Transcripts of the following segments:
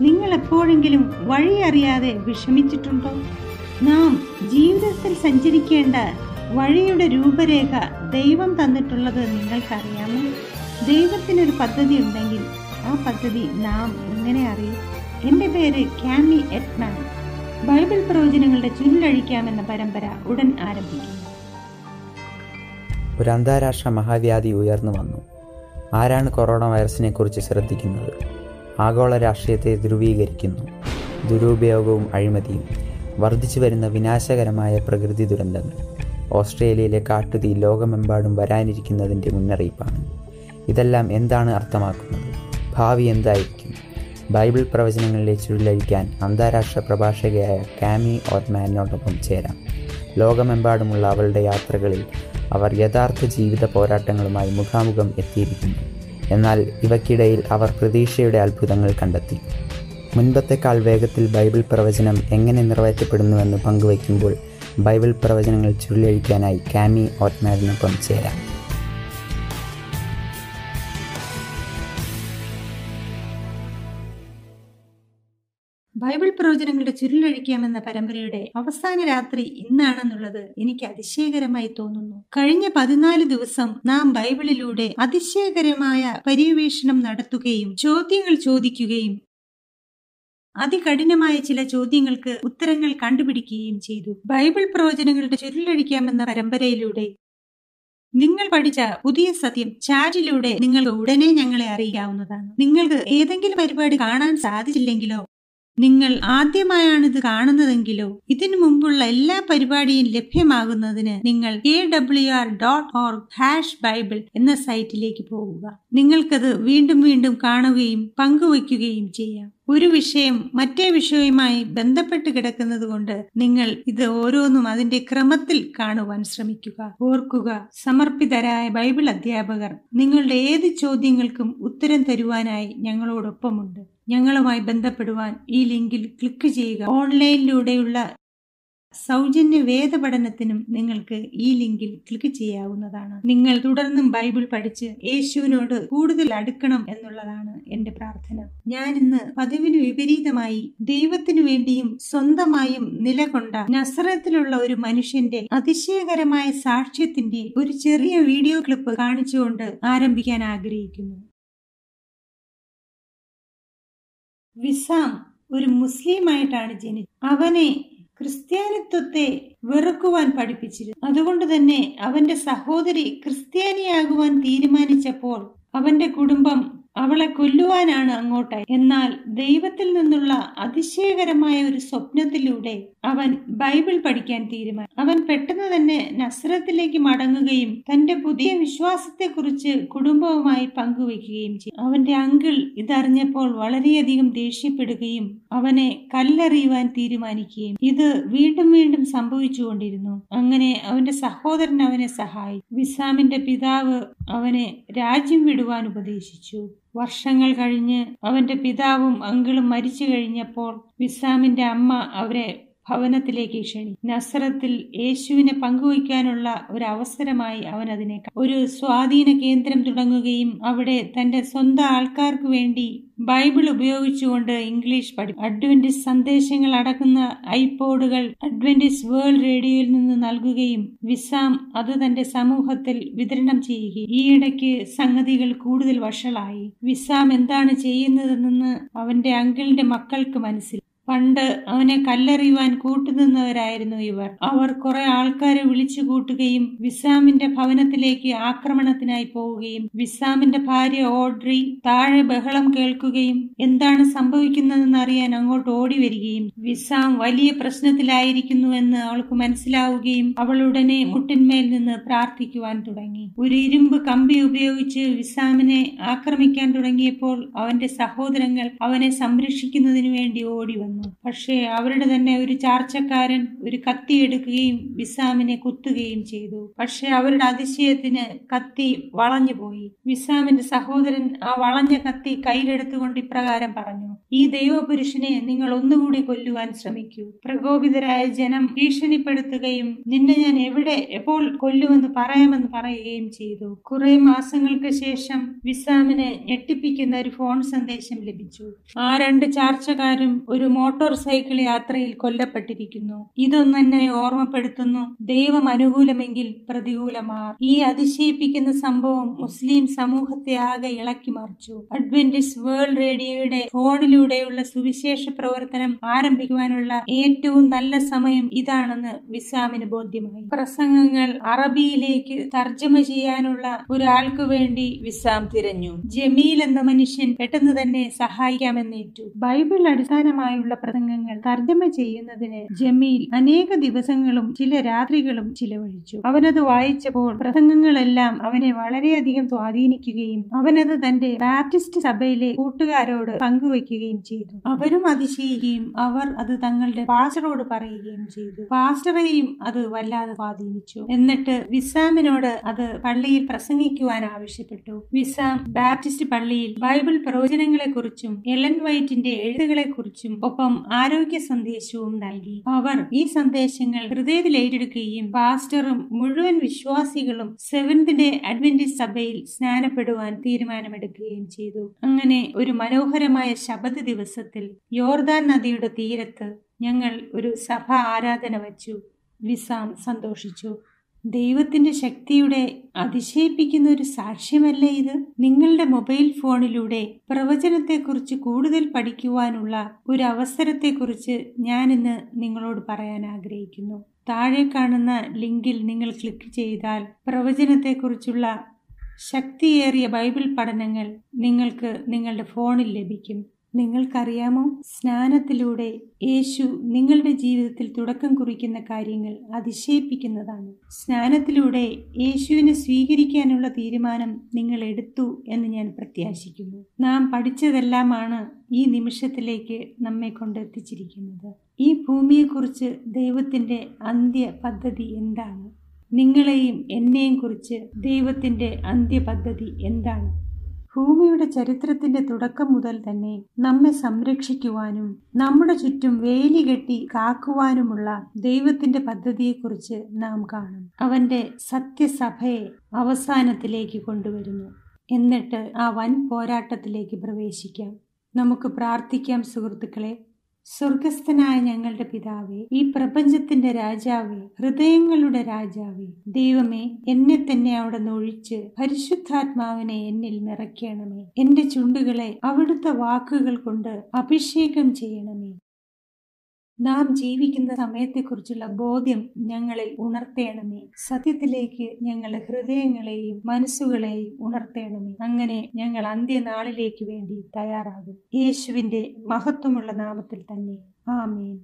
നിങ്ങൾ എപ്പോഴെങ്കിലും വഴി അറിയാതെ വിഷമിച്ചിട്ടുണ്ടോ? നാം ജീവിതത്തിൽ സഞ്ചരിക്കേണ്ട വഴിയുടെ രൂപരേഖ ദൈവം തന്നിട്ടുള്ളത് നിങ്ങൾക്കറിയാമോ? ദൈവത്തിനൊരു പദ്ധതി ഉണ്ടെങ്കിൽ ആ പദ്ധതി നാം എങ്ങനെ അറിയും? എന്റെ പേര് ക്യാമി എറ്റ്മാൻ ബൈബിൾ പ്രവചനങ്ങളുടെ ചുരുളഴിക്കാമെന്ന പരമ്പര ഉടൻ ആരംഭിക്കും. ഒരു അന്താരാഷ്ട്ര മഹാവ്യാധി ഉയർന്നു വന്നു. ആരാണ് കൊറോണ വൈറസിനെ കുറിച്ച് ശ്രദ്ധിക്കുന്നത്? ആഗോള രാഷ്ട്രീയത്തെ ധ്രുവീകരിക്കുന്നു. ദുരുപയോഗവും അഴിമതിയും വർദ്ധിച്ചു വരുന്ന വിനാശകരമായ പ്രകൃതി ദുരന്തങ്ങൾ. ഓസ്ട്രേലിയയിലെ കാട്ടുതീ ലോകമെമ്പാടും വരാനിരിക്കുന്നതിന്റെ മുന്നറിയിപ്പാണ്. ഇതെല്ലാം എന്താണ് അർത്ഥമാക്കുന്നത്? ഭാവി എന്തായിരിക്കും? ബൈബിൾ പ്രവചനങ്ങളിലെ ചുഴലഴിക്കാൻ അന്താരാഷ്ട്ര പ്രഭാഷകയായ കാമി ഓർമാനോടൊപ്പം ചേരാം. ലോകമെമ്പാടുമുള്ള അവളുടെ യാത്രകളിൽ അവർ യഥാർത്ഥ ജീവിത പോരാട്ടങ്ങളുമായി മുഖാമുഖം എത്തിയിരിക്കുന്നു. എന്നാൽ ഇവയ്ക്കിടയിൽ അവർ പ്രതീക്ഷയുടെ അത്ഭുതങ്ങൾ കണ്ടെത്തി. മുൻപത്തെക്കാൾ വേഗത്തിൽ ബൈബിൾ പ്രവചനം എങ്ങനെ നിറവേറ്റപ്പെടുന്നുവെന്ന് പങ്കുവയ്ക്കുമ്പോൾ ബൈബിൾ പ്രവചനങ്ങൾ ചുരുളഴിക്കാനായി കാമി ഓട്ട്മാരിനൊപ്പം ചേരാം. ബൈബിൾ പ്രവചനങ്ങളുടെ ചുരുളഴിക്കാമെന്ന പരമ്പരയുടെ അവസാന രാത്രി ഇന്നാണെന്നുള്ളത് എനിക്ക് അതിശയകരമായി തോന്നുന്നു. കഴിഞ്ഞ പതിനാല് ദിവസം നാം ബൈബിളിലൂടെ അതിശയകരമായ പര്യവേഷണം നടത്തുകയും ചോദ്യങ്ങൾ ചോദിക്കുകയും അതികഠിനമായ ചില ചോദ്യങ്ങൾക്ക് ഉത്തരങ്ങൾ കണ്ടുപിടിക്കുകയും ചെയ്തു. ബൈബിൾ പ്രവചനങ്ങളുടെ ചുരുളഴിക്കാമെന്ന പരമ്പരയിലൂടെ നിങ്ങൾ പഠിച്ച പുതിയ സത്യം ചാറ്റിലൂടെ നിങ്ങൾക്ക് ഉടനെ ഞങ്ങളെ അറിയാവുന്നതാണ് നിങ്ങൾക്ക് ഏതെങ്കിലും പരിപാടി കാണാൻ സാധിച്ചില്ലെങ്കിലോ നിങ്ങൾ ആദ്യമായാണ് ഇത് കാണുന്നതെങ്കിലോ ഇതിനു മുമ്പുള്ള എല്ലാ പരിപാടിയും ലഭ്യമാകുന്നതിന് നിങ്ങൾ A W R dot org hash Bible എന്ന സൈറ്റിലേക്ക് പോകുക. നിങ്ങൾക്കത് വീണ്ടും വീണ്ടും കാണുകയും പങ്കുവയ്ക്കുകയും ചെയ്യാം. ഒരു വിഷയം മറ്റേ വിഷയവുമായി ബന്ധപ്പെട്ട് കിടക്കുന്നത് കൊണ്ട് നിങ്ങൾ ഇത് ഓരോന്നും അതിന്റെ ക്രമത്തിൽ കാണുവാൻ ശ്രമിക്കുക. ഓർക്കുക സമർപ്പിതരായ ബൈബിൾ അധ്യാപകർ നിങ്ങളുടെ ഏത് ചോദ്യങ്ങൾക്കും ഉത്തരം തരുവാനായി ഞങ്ങളോടൊപ്പമുണ്ട്. ഞങ്ങളുമായി ബന്ധപ്പെടുവാൻ ഈ ലിങ്കിൽ ക്ലിക്ക് ചെയ്യുക. ഓൺലൈനിലൂടെയുള്ള സൗജന്യ വേദപഠനത്തിനും നിങ്ങൾക്ക് ഈ ലിങ്കിൽ ക്ലിക്ക് ചെയ്യാവുന്നതാണ്. നിങ്ങൾ തുടർന്നും ബൈബിൾ പഠിച്ച് യേശുവിനോട് കൂടുതൽ അടുക്കണം എന്നുള്ളതാണ് എന്റെ പ്രാർത്ഥന. ഞാൻ ഇന്ന് പതിവിന് വിപരീതമായി ദൈവത്തിനു വേണ്ടിയും സ്വന്തമായും നിലകൊണ്ട നസ്രത്തിലുള്ള ഒരു മനുഷ്യന്റെ അതിശയകരമായ സാക്ഷ്യത്തിന്റെ ഒരു ചെറിയ വീഡിയോ ക്ലിപ്പ് കാണിച്ചുകൊണ്ട് ആരംഭിക്കാൻ ആഗ്രഹിക്കുന്നു. വിസാം ഒരു മുസ്ലിമായിട്ടാണ് ജനിച്ചത്. അവനെ ക്രിസ്ത്യാനിത്വത്തെ വെറുക്കുവാൻ പഠിപ്പിച്ചിരുന്നു. അതുകൊണ്ട് തന്നെ അവന്റെ സഹോദരി ക്രിസ്ത്യാനിയാകുവാൻ തീരുമാനിച്ചപ്പോൾ അവന്റെ കുടുംബം അവളെ കൊല്ലുവാനാണ് അങ്ങോട്ട് എന്നാൽ ദൈവത്തിൽ നിന്നുള്ള അതിശയകരമായ ഒരു സ്വപ്നത്തിലൂടെ അവൻ ബൈബിൾ പഠിക്കാൻ തീരുമാനം. അവൻ പെട്ടെന്ന് തന്നെ നസ്രത്തിലേക്ക് മടങ്ങുകയും തന്റെ പുതിയ വിശ്വാസത്തെക്കുറിച്ച് കുടുംബവുമായി പങ്കുവെക്കുകയും ചെയ്തു. അവന്റെ അങ്കിൾ ഇതറിഞ്ഞപ്പോൾ വളരെയധികം ദേഷ്യപ്പെടുകയും അവനെ കല്ലെറിയുവാൻ തീരുമാനിക്കുകയും ഇത് വീണ്ടും വീണ്ടും സംഭവിച്ചുകൊണ്ടിരുന്നു. അങ്ങനെ അവന്റെ സഹോദരൻ അവനെ സഹായി. വിസാമിന്റെ പിതാവ് അവനെ രാജ്യം വിടുവാൻ ഉപദേശിച്ചു. വർഷങ്ങൾ കഴിഞ്ഞ് അവന്റെ പിതാവും അങ്കിളും മരിച്ചു കഴിഞ്ഞപ്പോൾ വിസാമിന്റെ അമ്മ അവരെ ഭവനത്തിലേക്ക് ക്ഷണി. നസറത്തിൽ യേശുവിനെ പങ്കുവയ്ക്കാനുള്ള ഒരു അവസരമായി അവൻ അതിനെ ഒരു സ്വാധീന കേന്ദ്രം തുടങ്ങുകയും അവിടെ തന്റെ സ്വന്തം ആൾക്കാർക്ക് വേണ്ടി ബൈബിൾ ഉപയോഗിച്ചുകൊണ്ട് ഇംഗ്ലീഷ് പഠി അഡ്വന്റിസ് സന്ദേശങ്ങൾ അടക്കുന്ന ഐപോഡുകൾ അഡ്വന്റിസ് വേൾഡ് റേഡിയോയിൽ നിന്ന് നൽകുകയും വിസാം അത് തന്റെ സമൂഹത്തിൽ വിതരണം ചെയ്യുകയും ഈയിടയ്ക്ക് സംഗതികൾ കൂടുതൽ വഷളായി. വിസാം എന്താണ് ചെയ്യുന്നതെന്ന് അവന്റെ അങ്കിളിന്റെ മക്കൾക്ക് മനസ്സിൽ പണ്ട് അവനെ കല്ലെറിയുവാൻ കൂട്ടുനിന്നവരായിരുന്നു ഇവർ. അവർ കുറെ ആൾക്കാരെ വിളിച്ചു കൂട്ടുകയും വിസാമിന്റെ ഭവനത്തിലേക്ക് ആക്രമണത്തിനായി പോവുകയും വിസാമിന്റെ ഭാര്യ ഓഡ്രി താഴെ ബഹളം കേൾക്കുകയും എന്താണ് സംഭവിക്കുന്നതെന്ന് അറിയാൻ അങ്ങോട്ട് ഓടി വരികയും വിസാം വലിയ പ്രശ്നത്തിലായിരിക്കുന്നുവെന്ന് അവൾക്ക് മനസ്സിലാവുകയും അവൾ ഉടനെ മുട്ടിന്മേൽ നിന്ന് പ്രാർത്ഥിക്കുവാൻ തുടങ്ങി. ഒരു ഇരുമ്പ് കമ്പി ഉപയോഗിച്ച് വിസാമിനെ ആക്രമിക്കാൻ തുടങ്ങിയപ്പോൾ അവന്റെ സഹോദരങ്ങൾ അവനെ സംരക്ഷിക്കുന്നതിനു വേണ്ടി ഓടി വന്നു. വന്നു പക്ഷേ അവരുടെ തന്നെ ഒരു ചാർച്ചക്കാരൻ ഒരു കത്തി എടുക്കുകയും വിസാമിനെ കുത്തുകയും ചെയ്തു. പക്ഷേ അവരുടെ അതിശയത്തിന് കത്തി വളഞ്ഞു പോയി. വിസാമിന്റെ സഹോദരൻ ആ വളഞ്ഞ കത്തി കയ്യിലെടുത്തുകൊണ്ട് ഇപ്രകാരം പറഞ്ഞു ഈ ദൈവപുരുഷനെ നിങ്ങൾ ഒന്നുകൂടി കൊല്ലുവാൻ ശ്രമിക്കൂ. പ്രകോപിതരായ ജനം ഭീഷണിപ്പെടുത്തുകയും നിന്നെ ഞാൻ എവിടെ എപ്പോൾ കൊല്ലുമെന്ന് പറയാമെന്ന് പറയുകയും ചെയ്തു. കുറെ മാസങ്ങൾക്ക് ശേഷം വിസാമിന് ഞെട്ടിപ്പിക്കുന്ന ഒരു ഫോൺ സന്ദേശം ലഭിച്ചു. ആ രണ്ട് ചാർച്ചക്കാരും ഒരു മോട്ടോർ സൈക്കിൾ യാത്രയിൽ കൊല്ലപ്പെട്ടിരിക്കുന്നു. ഇതൊന്നും എന്നെ ഓർമ്മപ്പെടുത്തുന്നു. ദൈവം അനുകൂലമെങ്കിൽ പ്രതികൂലമാ ഈ അതിശയിപ്പിക്കുന്ന സംഭവം മുസ്ലിം സമൂഹത്തെ ആകെ ഇളക്കി മറിച്ചു. അഡ്വന്റിസ് വേൾഡ് റേഡിയോയുടെ ഫോണിലൂടെയുള്ള സുവിശേഷ പ്രവർത്തനം ആരംഭിക്കുവാനുള്ള ഏറ്റവും നല്ല സമയം ഇതാണെന്ന് വിസാമിന് ബോധ്യമായി. പ്രസംഗങ്ങൾ അറബിയിലേക്ക് തർജമ ചെയ്യാനുള്ള ഒരാൾക്കു വേണ്ടി വിസാം തിരഞ്ഞു. ജമീൽ എന്ന മനുഷ്യൻ പെട്ടെന്ന് തന്നെ സഹായിക്കാമെന്നേറ്റു. ബൈബിൾ അടിസ്ഥാനമായുള്ള പ്രസംഗങ്ങൾ തർജമ ചെയ്യുന്നതിന് ജമീൽ അനേക ദിവസങ്ങളും ചില രാത്രികളും ചിലവഴിച്ചു. അവനത് വായിച്ചപ്പോൾ പ്രസംഗങ്ങളെല്ലാം അവനെ വളരെയധികം സ്വാധീനിക്കുകയും അവനത് തന്റെ ബാപ്റ്റിസ്റ്റ് സഭയിലെ കൂട്ടുകാരോട് പങ്കുവയ്ക്കുകയും ചെയ്തു. അവരും അതിശയിക്കുകയും അവർ അത് തങ്ങളുടെ പാസ്റ്ററോട് പറയുകയും ചെയ്തു. പാസ്റ്ററെയും അത് വല്ലാതെ സ്വാധീനിച്ചു. എന്നിട്ട് വിസാമിനോട് അത് പള്ളിയിൽ പ്രസംഗിക്കുവാൻ ആവശ്യപ്പെട്ടു. വിസാം ബാപ്റ്റിസ്റ്റ് പള്ളിയിൽ ബൈബിൾ പ്രവചനങ്ങളെ കുറിച്ചും എലൻ വൈറ്റിന്റെ എഴുതുകളെക്കുറിച്ചും കുറിച്ചും ഒപ്പം ആരോഗ്യ സന്ദേശവും നൽകി. അവർ ഈ സന്ദേശങ്ങൾ ഹൃദയത്തിൽ ഏറ്റെടുക്കുകയും പാസ്റ്ററും മുഴുവൻ വിശ്വാസികളും സെവൻത്തിന്റെ അഡ്വന്റി സഭയിൽ സ്നാനപ്പെടുവാൻ തീരുമാനമെടുക്കുകയും ചെയ്തു. അങ്ങനെ ഒരു മനോഹരമായ ശബദ ദിവസത്തിൽ യോർദാൻ നദിയുടെ തീരത്ത് ഞങ്ങൾ ഒരു സഭ ആരാധന വച്ചു. വിസാം സന്തോഷിച്ചു. ദൈവത്തിന്റെ ശക്തിയുടെ അതിശയിപ്പിക്കുന്ന ഒരു സാക്ഷ്യമല്ലേ ഇത്? നിങ്ങളുടെ മൊബൈൽ ഫോണിലൂടെ പ്രവചനത്തെക്കുറിച്ച് കൂടുതൽ പഠിക്കുവാനുള്ള ഒരു അവസരത്തെക്കുറിച്ച് ഇന്ന് നിങ്ങളോട് പറയാൻ ആഗ്രഹിക്കുന്നു. താഴെ കാണുന്ന ലിങ്കിൽ നിങ്ങൾ ക്ലിക്ക് ചെയ്താൽ പ്രവചനത്തെക്കുറിച്ചുള്ള ശക്തിയേറിയ ബൈബിൾ പഠനങ്ങൾ നിങ്ങൾക്ക് നിങ്ങളുടെ ഫോണിൽ ലഭിക്കും. നിങ്ങൾക്കറിയാമോ? സ്നാനത്തിലൂടെ യേശു നിങ്ങളുടെ ജീവിതത്തിൽ തുടക്കം കുറിക്കുന്ന കാര്യങ്ങൾ അതിശയിപ്പിക്കുന്നതാണ്. സ്നാനത്തിലൂടെ യേശുവിനെ സ്വീകരിക്കാനുള്ള തീരുമാനം നിങ്ങൾ എടുത്തു എന്ന് ഞാൻ പ്രത്യാശിക്കുന്നു. നാം പഠിച്ചതെല്ലാമാണ് ഈ നിമിഷത്തിലേക്ക് നമ്മെ കൊണ്ടെത്തിച്ചിരിക്കുന്നത്. ഈ ഭൂമിയെക്കുറിച്ച് ദൈവത്തിന്റെ അന്ത്യ പദ്ധതി എന്താണ്? നിങ്ങളെയും എന്നെയും കുറിച്ച് ദൈവത്തിന്റെ അന്ത്യ പദ്ധതി എന്താണ്? ഭൂമിയുടെ ചരിത്രത്തിന്റെ തുടക്കം മുതൽ തന്നെ നമ്മെ സംരക്ഷിക്കുവാനും നമ്മുടെ ചുറ്റും വേലി കെട്ടി കാക്കുവാനുമുള്ള ദൈവത്തിന്റെ പദ്ധതിയെക്കുറിച്ച് നാം കാണും. അവന്റെ സത്യസഭയെ അവസാനത്തിലേക്ക് കൊണ്ടുവരുന്നു. എന്നിട്ട് ആ വൻ പോരാട്ടത്തിലേക്ക് പ്രവേശിക്കാം. നമുക്ക് പ്രാർത്ഥിക്കാം സുഹൃത്തുക്കളെ. സ്വർഗസ്ഥനായ ഞങ്ങളുടെ പിതാവേ ഈ പ്രപഞ്ചത്തിന്റെ രാജാവേ ഹൃദയങ്ങളുടെ രാജാവേ ദൈവമേ എന്നെ തന്നെ അവിടെ ഒഴിച്ച് പരിശുദ്ധാത്മാവിനെ എന്നിൽ നിറയ്ക്കണമേ. എന്റെ ചുണ്ടുകളെ അവിടുത്തെ വാക്കുകൾ കൊണ്ട് അഭിഷേകം ചെയ്യണമേ. നാം ജീവിക്കുന്ന സമയത്തെക്കുറിച്ചുള്ള ബോധ്യം ഞങ്ങളിൽ ഉണർത്തേണമേ. സത്യത്തിലേക്ക് ഞങ്ങളുടെ ഹൃദയങ്ങളെയും മനസ്സുകളെയും ഉണർത്തേണമേ. അങ്ങനെ ഞങ്ങൾ അന്ത്യനാളിലേക്ക് വേണ്ടി തയ്യാറാകും. യേശുവിന്റെ മഹത്വമുള്ള നാമത്തിൽ തന്നെ. ആമേൻ.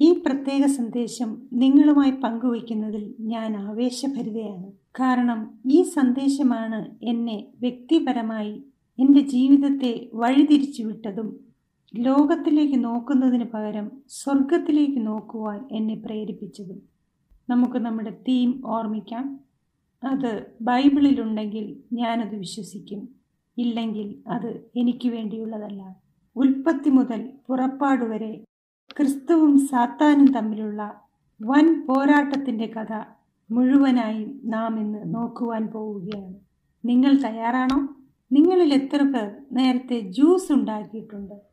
ഈ പ്രത്യേക സന്ദേശം നിങ്ങളുമായി പങ്കുവയ്ക്കുന്നതിൽ ഞാൻ ആവേശഭരിതയാണ്. കാരണം ഈ സന്ദേശമാണ് എന്നെ വ്യക്തിപരമായി എന്റെ ജീവിതത്തെ വഴിതിരിച്ചു വിട്ടതും ലോകത്തിലേക്ക് നോക്കുന്നതിന് പകരം സ്വർഗത്തിലേക്ക് നോക്കുവാൻ എന്നെ പ്രേരിപ്പിച്ചതും നമുക്ക് നമ്മുടെ തീം ഓർമ്മിക്കാം. അത് ബൈബിളിലുണ്ടെങ്കിൽ ഞാനത് വിശ്വസിക്കും. ഇല്ലെങ്കിൽ അത് എനിക്ക് വേണ്ടിയുള്ളതല്ല. ഉൽപ്പത്തി മുതൽ പുറപ്പാട് വരെ ക്രിസ്തുവും സാത്താനും തമ്മിലുള്ള വൻ പോരാട്ടത്തിന്റെ കഥ മുഴുവനായും നാം ഇന്ന് നോക്കുവാൻ പോവുകയാണ്. നിങ്ങൾ തയ്യാറാണോ? നിങ്ങളിൽ എത്ര പേർ നേരത്തെ ജ്യൂസ് ഉണ്ടാക്കിയിട്ടുണ്ട്?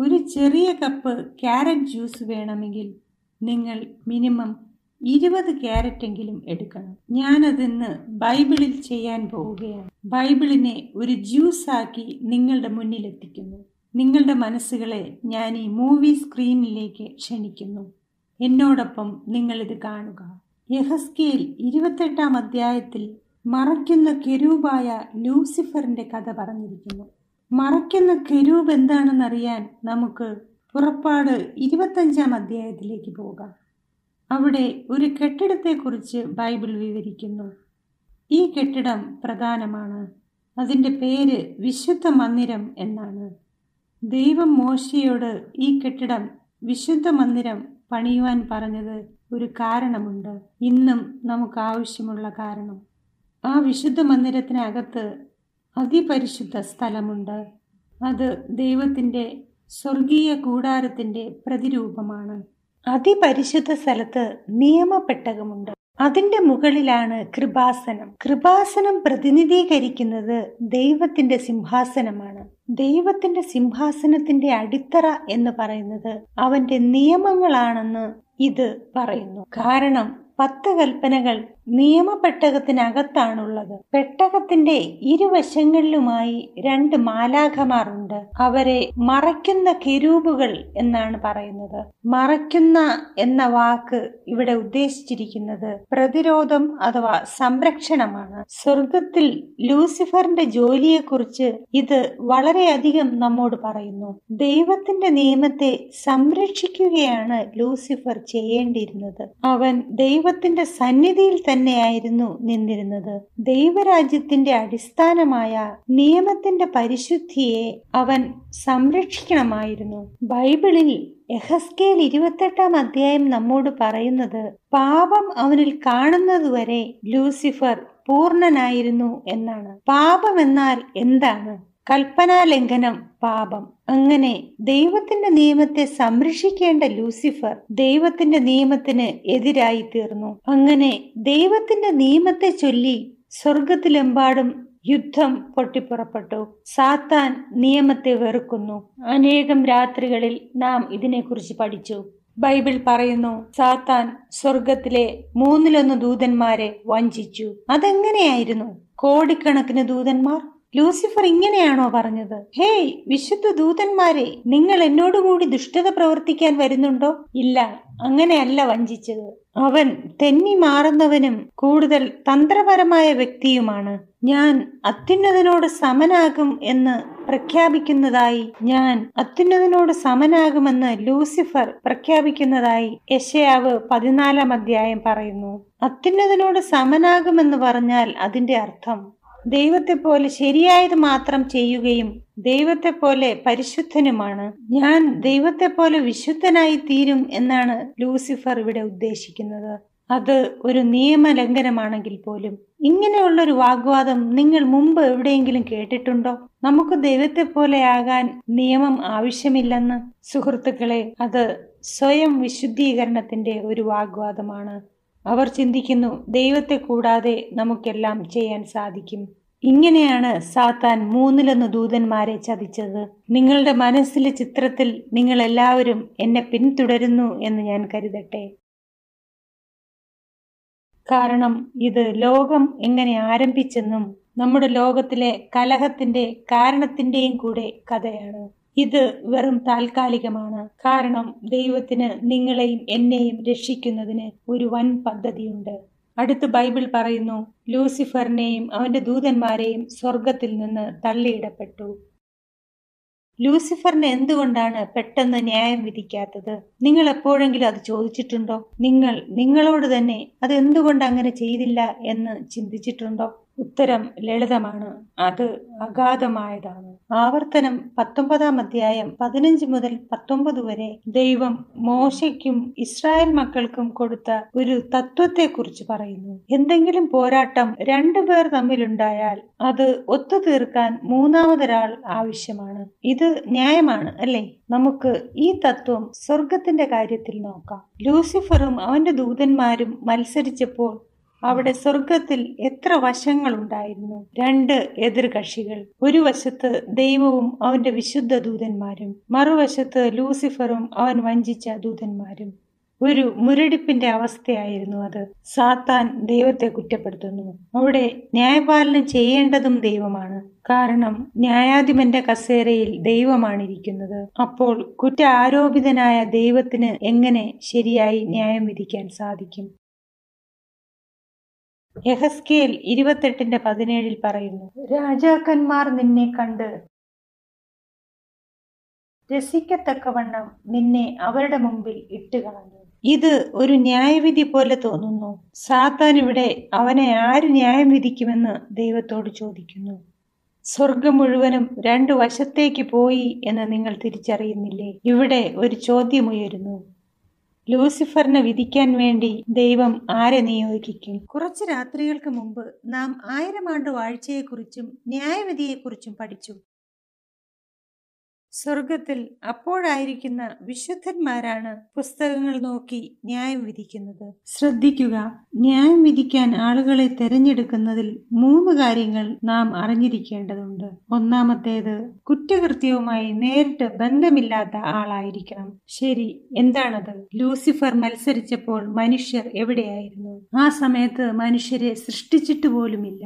ഒരു ചെറിയ കപ്പ് ക്യാരറ്റ് ജ്യൂസ് വേണമെങ്കിൽ നിങ്ങൾ മിനിമം ഇരുപത് ക്യാരറ്റെങ്കിലും എടുക്കണം. ഞാനതിന്ന് ബൈബിളിൽ ചെയ്യാൻ പോവുകയാണ്. ബൈബിളിനെ ഒരു ജ്യൂസാക്കി നിങ്ങളുടെ മുന്നിലെത്തിക്കുന്നു. നിങ്ങളുടെ മനസ്സുകളെ ഞാൻ ഈ മൂവി സ്ക്രീനിലേക്ക് ക്ഷണിക്കുന്നു. എന്നോടൊപ്പം നിങ്ങളിത് കാണുക. യഹസ്കേൽ ഇരുപത്തെട്ടാം അധ്യായത്തിൽ മറയ്ക്കുന്ന കെരൂപായ ലൂസിഫറിന്റെ കഥ പറഞ്ഞിരിക്കുന്നു. മറയ്ക്കുന്ന കിരൂപ് എന്താണെന്നറിയാൻ നമുക്ക് പുറപ്പാട് ഇരുപത്തഞ്ചാം അധ്യായത്തിലേക്ക് പോകാം. അവിടെ ഒരു കെട്ടിടത്തെക്കുറിച്ച് ബൈബിൾ വിവരിക്കുന്നു. ഈ കെട്ടിടം പ്രധാനമാണ്. അതിന്റെ പേര് വിശുദ്ധ മന്ദിരം എന്നാണ്. ദൈവം മോശയോട് ഈ കെട്ടിടം വിശുദ്ധ മന്ദിരം പണിയുവാൻ പറഞ്ഞത് ഒരു കാരണമുണ്ട്. ഇന്നും നമുക്ക് ആവശ്യമുള്ള കാരണം. ആ വിശുദ്ധ മന്ദിരത്തിനകത്ത് അതിപരിശുദ്ധ സ്ഥലമുണ്ട്. അത് ദൈവത്തിന്റെ സ്വർഗീയ കൂടാരത്തിന്റെ പ്രതിരൂപമാണ്. അതിപരിശുദ്ധ സ്ഥലത്ത് നിയമപ്പെട്ടകമുണ്ട്. അതിന്റെ മുകളിലാണ് കൃപാസനം. കൃപാസനം പ്രതിനിധീകരിക്കുന്നത് ദൈവത്തിന്റെ സിംഹാസനമാണ്. ദൈവത്തിന്റെ സിംഹാസനത്തിന്റെ അടിത്തറ എന്ന് പറയുന്നത് അവന്റെ നിയമങ്ങളാണെന്ന് ഇത് പറയുന്നു. കാരണം പത്ത് കൽപ്പനകൾ നിയമപ്പെട്ടകത്തിനകത്താണുള്ളത് പെട്ടകത്തിന്റെ ഇരുവശങ്ങളിലുമായി രണ്ട് മാലാഖമാർ ഉണ്ട് അവരെ മറയ്ക്കുന്ന കെരൂബുകൾ എന്നാണ് പറയുന്നത്. മറയ്ക്കുന്ന എന്ന വാക്ക് ഇവിടെ ഉദ്ദേശിച്ചിരിക്കുന്നത് പ്രതിരോധം അഥവാ സംരക്ഷണമാണ്. സ്വർഗത്തിൽ ലൂസിഫറിന്റെ ജോലിയെക്കുറിച്ച് ഇത് വളരെയധികം നമ്മോട് പറയുന്നു. ദൈവത്തിന്റെ നിയമത്തെ സംരക്ഷിക്കുകയാണ് ലൂസിഫർ ചെയ്യേണ്ടിയിരുന്നത്. അവൻ ദൈവത്തിന്റെ സന്നിധിയിൽ തന്നെയായിരുന്നു നിന്നിരുന്നത്. ദൈവരാജ്യത്തിന്റെ അടിസ്ഥാനമായ നിയമത്തിന്റെ പരിശുദ്ധിയെ അവൻ സംരക്ഷിക്കണമായിരുന്നു. ബൈബിളിൽ എഹസ്കേൽ ഇരുപത്തെട്ടാം അധ്യായം നമ്മോട് പറയുന്നത് പാപം അവനിൽ കാണുന്നതുവരെ ലൂസിഫർ പൂർണനായിരുന്നു എന്നാണ്. പാപം എന്നാൽ എന്താണ്? കൽപ്പനാലംഘനം പാപം. അങ്ങനെ ദൈവത്തിന്റെ നിയമത്തെ സംരക്ഷിക്കേണ്ട ലൂസിഫർ ദൈവത്തിന്റെ നിയമത്തിന് എതിരായി തീർന്നു. അങ്ങനെ ദൈവത്തിന്റെ നിയമത്തെ ചൊല്ലി സ്വർഗത്തിലെമ്പാടും യുദ്ധം പൊട്ടിപ്പുറപ്പെട്ടു. സാത്താൻ നിയമത്തെ വെറുക്കുന്നു. അനേകം രാത്രികളിൽ നാം ഇതിനെക്കുറിച്ച് പഠിച്ചു. ബൈബിൾ പറയുന്നു സാത്താൻ സ്വർഗത്തിലെ മൂന്നിലൊന്ന് ദൂതന്മാരെ വഞ്ചിച്ചു. അതെങ്ങനെയായിരുന്നു? കോടിക്കണക്കിന് ദൂതന്മാർ ലൂസിഫർ ഇങ്ങനെയാണോ പറഞ്ഞത്? ഹേയ് വിശുദ്ധ ദൂതന്മാരെ നിങ്ങൾ എന്നോടുകൂടി ദുഷ്ടത പ്രവർത്തിക്കാൻ വരുന്നുണ്ടോ? ഇല്ല അങ്ങനെയല്ല വഞ്ചിച്ചത്. അവൻ തെന്നി മാറുന്നവനും കൂടുതൽ തന്ത്രപരമായ വ്യക്തിയുമാണ്. ഞാൻ അത്യുന്നതനോട് സമനാകും എന്ന് പ്രഖ്യാപിക്കുന്നതായി ഞാൻ അത്യുന്നതനോട് സമനാകുമെന്ന് ലൂസിഫർ പ്രഖ്യാപിക്കുന്നതായി യശയാവ് പതിനാലാം അധ്യായം പറയുന്നു. അത്യുന്നതനോട് സമനാകുമെന്ന് പറഞ്ഞാൽ അതിന്റെ അർത്ഥം ദൈവത്തെ പോലെ ശരിയായത് മാത്രം ചെയ്യുകയും ദൈവത്തെ പോലെ പരിശുദ്ധനുമാണ്. ഞാൻ ദൈവത്തെ പോലെ വിശുദ്ധനായി തീരും എന്നാണ് ലൂസിഫർ ഇവിടെ ഉദ്ദേശിക്കുന്നത്. അത് ഒരു നിയമലംഘനമാണെങ്കിൽ പോലും. ഇങ്ങനെയുള്ളൊരു വാഗ്വാദം നിങ്ങൾ മുമ്പ് എവിടെയെങ്കിലും കേട്ടിട്ടുണ്ടോ? നമുക്ക് ദൈവത്തെ പോലെ ആകാൻ നിയമം ആവശ്യമില്ലെന്ന്. സുഹൃത്തുക്കളെ അത് സ്വയം വിശുദ്ധീകരണത്തിന്റെ ഒരു വാഗ്വാദമാണ്. അവർ ചിന്തിക്കുന്നു ദൈവത്തെ കൂടാതെ നമുക്കെല്ലാം ചെയ്യാൻ സാധിക്കും. ഇങ്ങനെയാണ് സാത്താൻ മൂന്നിലൊന്ന് ദൂതന്മാരെ ചതിച്ചത്. നിങ്ങളുടെ മനസ്സിലെ ചിത്രത്തിൽ നിങ്ങൾ എല്ലാവരും എന്നെ പിന്തുടരുന്നു എന്ന് ഞാൻ കരുതട്ടെ. കാരണം ഇത് ലോകം എങ്ങനെ ആരംഭിച്ചെന്നും നമ്മുടെ ലോകത്തിലെ കലഹത്തിന്റെ കാരണത്തിന്റെയും കൂടെ കഥയാണ്. ഇത് വെറും താൽക്കാലികമാണ്. കാരണം ദൈവത്തിന് നിങ്ങളെയും എന്നെയും രക്ഷിക്കുന്നതിന് ഒരു വൻ പദ്ധതിയുണ്ട്. അടുത്ത് ബൈബിൾ പറയുന്നു ലൂസിഫറിനെയും അവന്റെ ദൂതന്മാരെയും സ്വർഗത്തിൽ നിന്ന് തള്ളിയിടപ്പെട്ടു. ലൂസിഫറിന് എന്തുകൊണ്ടാണ് പെട്ടെന്ന് ന്യായം വിധിക്കാത്തത്? നിങ്ങൾ എപ്പോഴെങ്കിലും അത് ചോദിച്ചിട്ടുണ്ടോ? നിങ്ങൾ നിങ്ങളോട് തന്നെ അത് എന്തുകൊണ്ട് അങ്ങനെ ചെയ്തില്ല എന്ന് ചിന്തിച്ചിട്ടുണ്ടോ? ഉത്തരം ലളിതമാണ്. അത് അഗാധമായതാണ്. ആവർത്തനം പത്തൊമ്പതാം അധ്യായം പതിനഞ്ച് മുതൽ പത്തൊമ്പത് വരെ ദൈവം മോശയ്ക്കും ഇസ്രായേൽ മക്കൾക്കും കൊടുത്ത ഒരു തത്വത്തെക്കുറിച്ച് പറയുന്നു. എന്തെങ്കിലും പോരാട്ടം രണ്ടു പേർ തമ്മിലുണ്ടായാൽ അത് ഒത്തുതീർക്കാൻ മൂന്നാമതൊരാൾ ആവശ്യമാണ്. ഇത് ന്യായമാണ് അല്ലേ? നമുക്ക് ഈ തത്വം സ്വർഗത്തിന്റെ കാര്യത്തിൽ നോക്കാം. ലൂസിഫറും അവന്റെ ദൂതന്മാരും മത്സരിച്ചപ്പോൾ അവിടെ സ്വർഗത്തിൽ എത്ര വശങ്ങളുണ്ടായിരുന്നു? രണ്ട് എതിർകക്ഷികൾ. ഒരു വശത്ത് ദൈവവും അവന്റെ വിശുദ്ധ ദൂതന്മാരും മറുവശത്ത് ലൂസിഫറും അവൻ വഞ്ചിച്ച ദൂതന്മാരും. ഒരു മുരടിപ്പിന്റെ അവസ്ഥയായിരുന്നു അത്. സാത്താൻ ദൈവത്തെ കുറ്റപ്പെടുത്തുന്നു. അവിടെ ന്യായപാലനം ചെയ്യേണ്ടതും ദൈവമാണ്. കാരണം ന്യായാധിപന്റെ കസേരയിൽ ദൈവമാണ് ഇരിക്കുന്നത് അപ്പോൾ കുറ്റ ആരോപിതനായ ദൈവത്തിന് എങ്ങനെ ശരിയായി ന്യായം വിധിക്കാൻ സാധിക്കും? യഹസ്കേൽ ഇരുപത്തെട്ടിന്റെ പതിനേഴിൽ പറയുന്നു രാജാക്കന്മാർ നിന്നെ കണ്ട് രസിക്കത്തക്കവണ്ണം നിന്നെ അവരുടെ മുമ്പിൽ ഇട്ടുകളഞ്ഞു. ഇത് ഒരു ന്യായവിധി പോലെ തോന്നുന്നു. സാത്താൻ ഇവിടെ അവനെ ആര് ന്യായം വിധിക്കുമെന്ന് ദൈവത്തോട് ചോദിക്കുന്നു. സ്വർഗം മുഴുവനും രണ്ടു വശത്തേക്ക് പോയി എന്ന് നിങ്ങൾ തിരിച്ചറിയുന്നില്ലേ? ഇവിടെ ഒരു ചോദ്യമുയരുന്നു ലൂസിഫറിനെ വിധിക്കാൻ വേണ്ടി ദൈവം ആരെ നിയോഗിക്കും? കുറച്ച് രാത്രികൾക്ക് മുമ്പ് നാം ആയിരം ആണ്ട് വാഴ്ചയെക്കുറിച്ചും ന്യായവിധിയെക്കുറിച്ചും പഠിച്ചു. സ്വർഗത്തിൽ അപ്പോഴായിരിക്കുന്ന വിശുദ്ധന്മാരാണ് പുസ്തകങ്ങൾ നോക്കി ന്യായം വിധിക്കുന്നത്. ശ്രദ്ധിക്കുക ന്യായം വിധിക്കാൻ ആളുകളെ തെരഞ്ഞെടുക്കുന്നതിൽ മൂന്ന് കാര്യങ്ങൾ നാം അറിഞ്ഞിരിക്കേണ്ടതുണ്ട്. ഒന്നാമത്തേത് കുറ്റകൃത്യവുമായി നേരിട്ട് ബന്ധമില്ലാത്ത ആളായിരിക്കണം. ശരി എന്താണത്? ലൂസിഫർ മത്സരിച്ചപ്പോൾ മനുഷ്യർ എവിടെയായിരുന്നു? ആ സമയത്ത് മനുഷ്യരെ സൃഷ്ടിച്ചിട്ട് പോലുമില്ല.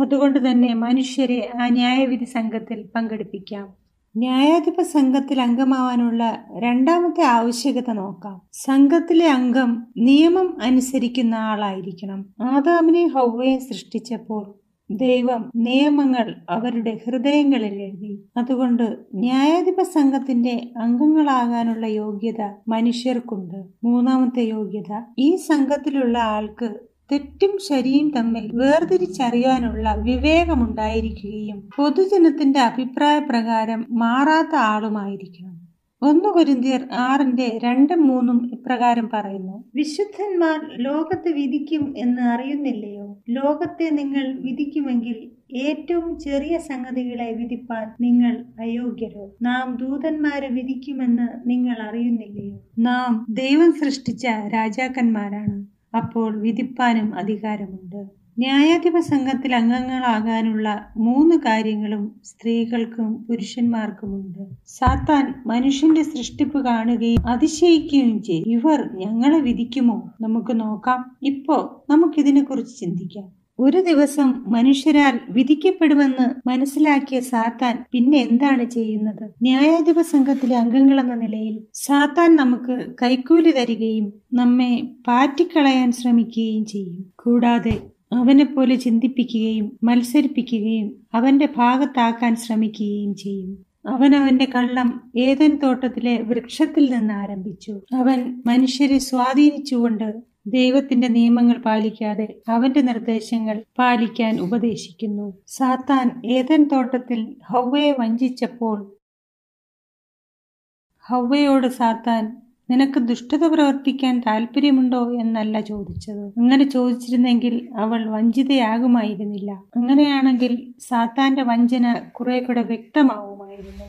അതുകൊണ്ട് തന്നെ മനുഷ്യരെ ആ ന്യായവിധി സംഘത്തിൽ പങ്കെടുപ്പിക്കാം. ന്യായാധിപ സംഘത്തിൽ അംഗമാവാനുള്ള രണ്ടാമത്തെ ആവശ്യകത നോക്കാം. സംഘത്തിലെ അംഗം നിയമം അനുസരിക്കുന്ന ആളായിരിക്കണം. ആദാമിനെ ഹൗവയെ സൃഷ്ടിച്ചപ്പോൾ ദൈവം നിയമങ്ങൾ അവരുടെ ഹൃദയങ്ങളിൽ എഴുതി. അതുകൊണ്ട് ന്യായാധിപ സംഘത്തിന്റെ അംഗങ്ങളാകാനുള്ള യോഗ്യത മനുഷ്യർക്കുണ്ട്. മൂന്നാമത്തെ യോഗ്യത ഈ സംഘത്തിലുള്ള ആൾക്ക് തെറ്റും ശരിയും തമ്മിൽ വേർതിരിച്ചറിയാനുള്ള വിവേകമുണ്ടായിരിക്കുകയും പൊതുജനത്തിന്റെ അഭിപ്രായ പ്രകാരം മാറാത്ത ആളുമായിരിക്കണം. ഒന്ന് കുരുന്തിയർ ആറിന്റെ രണ്ടും മൂന്നും ഇപ്രകാരം പറയുന്നു വിശുദ്ധന്മാർ ലോകത്ത് വിധിക്കും എന്ന് അറിയുന്നില്ലയോ? ലോകത്തെ നിങ്ങൾ വിധിക്കുമെങ്കിൽ ഏറ്റവും ചെറിയ സംഗതികളെ വിധിപ്പാൻ നിങ്ങൾ അയോഗ്യരോ? നാം ദൂതന്മാരെ വിധിക്കുമെന്ന് നിങ്ങൾ അറിയുന്നില്ലയോ? നാം ദൈവം സൃഷ്ടിച്ച രാജാക്കന്മാരാണ്. അപ്പോൾ വിധിപ്പാനും അധികാരമുണ്ട്. ന്യായാധിപ സംഘത്തിൽ അംഗങ്ങളാകാനുള്ള മൂന്ന് കാര്യങ്ങളും സ്ത്രീകൾക്കും പുരുഷന്മാർക്കുമുണ്ട്. സാത്താൻ മനുഷ്യന്റെ സൃഷ്ടിപ്പ് കാണുകയും അതിശയിക്കുകയും ചെയ്യും. ഇവർ ഞങ്ങളെ വിധിക്കുമോ? നമുക്ക് നോക്കാം. ഇപ്പോ നമുക്കിതിനെ കുറിച്ച് ചിന്തിക്കാം. ഒരു ദിവസം മനുഷ്യരാൽ വിധിക്കപ്പെടുമെന്ന് മനസ്സിലാക്കിയ സാത്താൻ പിന്നെ എന്താണ് ചെയ്യുന്നത്? ന്യായാധിപ സംഘത്തിലെ അംഗങ്ങളെന്ന നിലയിൽ സാത്താൻ നമുക്ക് കൈക്കൂലി തരികയും നമ്മെ പാറ്റിക്കളയാൻ ശ്രമിക്കുകയും ചെയ്യും. കൂടാതെ അവനെ പോലെ ചിന്തിപ്പിക്കുകയും മത്സരിപ്പിക്കുകയും അവന്റെ ഭാഗത്താക്കാൻ ശ്രമിക്കുകയും ചെയ്യും. അവൻ അവന്റെ കള്ളം ഏതൻ തോട്ടത്തിലെ വൃക്ഷത്തിൽ നിന്ന് ആരംഭിച്ചു. അവൻ മനുഷ്യരെ സ്വാധീനിച്ചുകൊണ്ട് ദൈവത്തിന്റെ നിയമങ്ങൾ പാലിക്കാതെ അവന്റെ നിർദ്ദേശങ്ങൾ പാലിക്കാൻ ഉപദേശിക്കുന്നു. സാത്താൻ ഏതൻ തോട്ടത്തിൽ ഹൗവയെ വഞ്ചിച്ചപ്പോൾ ഹൗവയോട് സാത്താൻ നിനക്ക് ദുഷ്ടത പ്രവർത്തിക്കാൻ താല്പര്യമുണ്ടോ എന്നല്ല ചോദിച്ചത്. അങ്ങനെ ചോദിച്ചിരുന്നെങ്കിൽ അവൾ വഞ്ചിതയാകുമായിരുന്നില്ല. അങ്ങനെയാണെങ്കിൽ സാത്താന്റെ വഞ്ചന കുറെ കൂടെ വ്യക്തമാവുമായിരുന്നു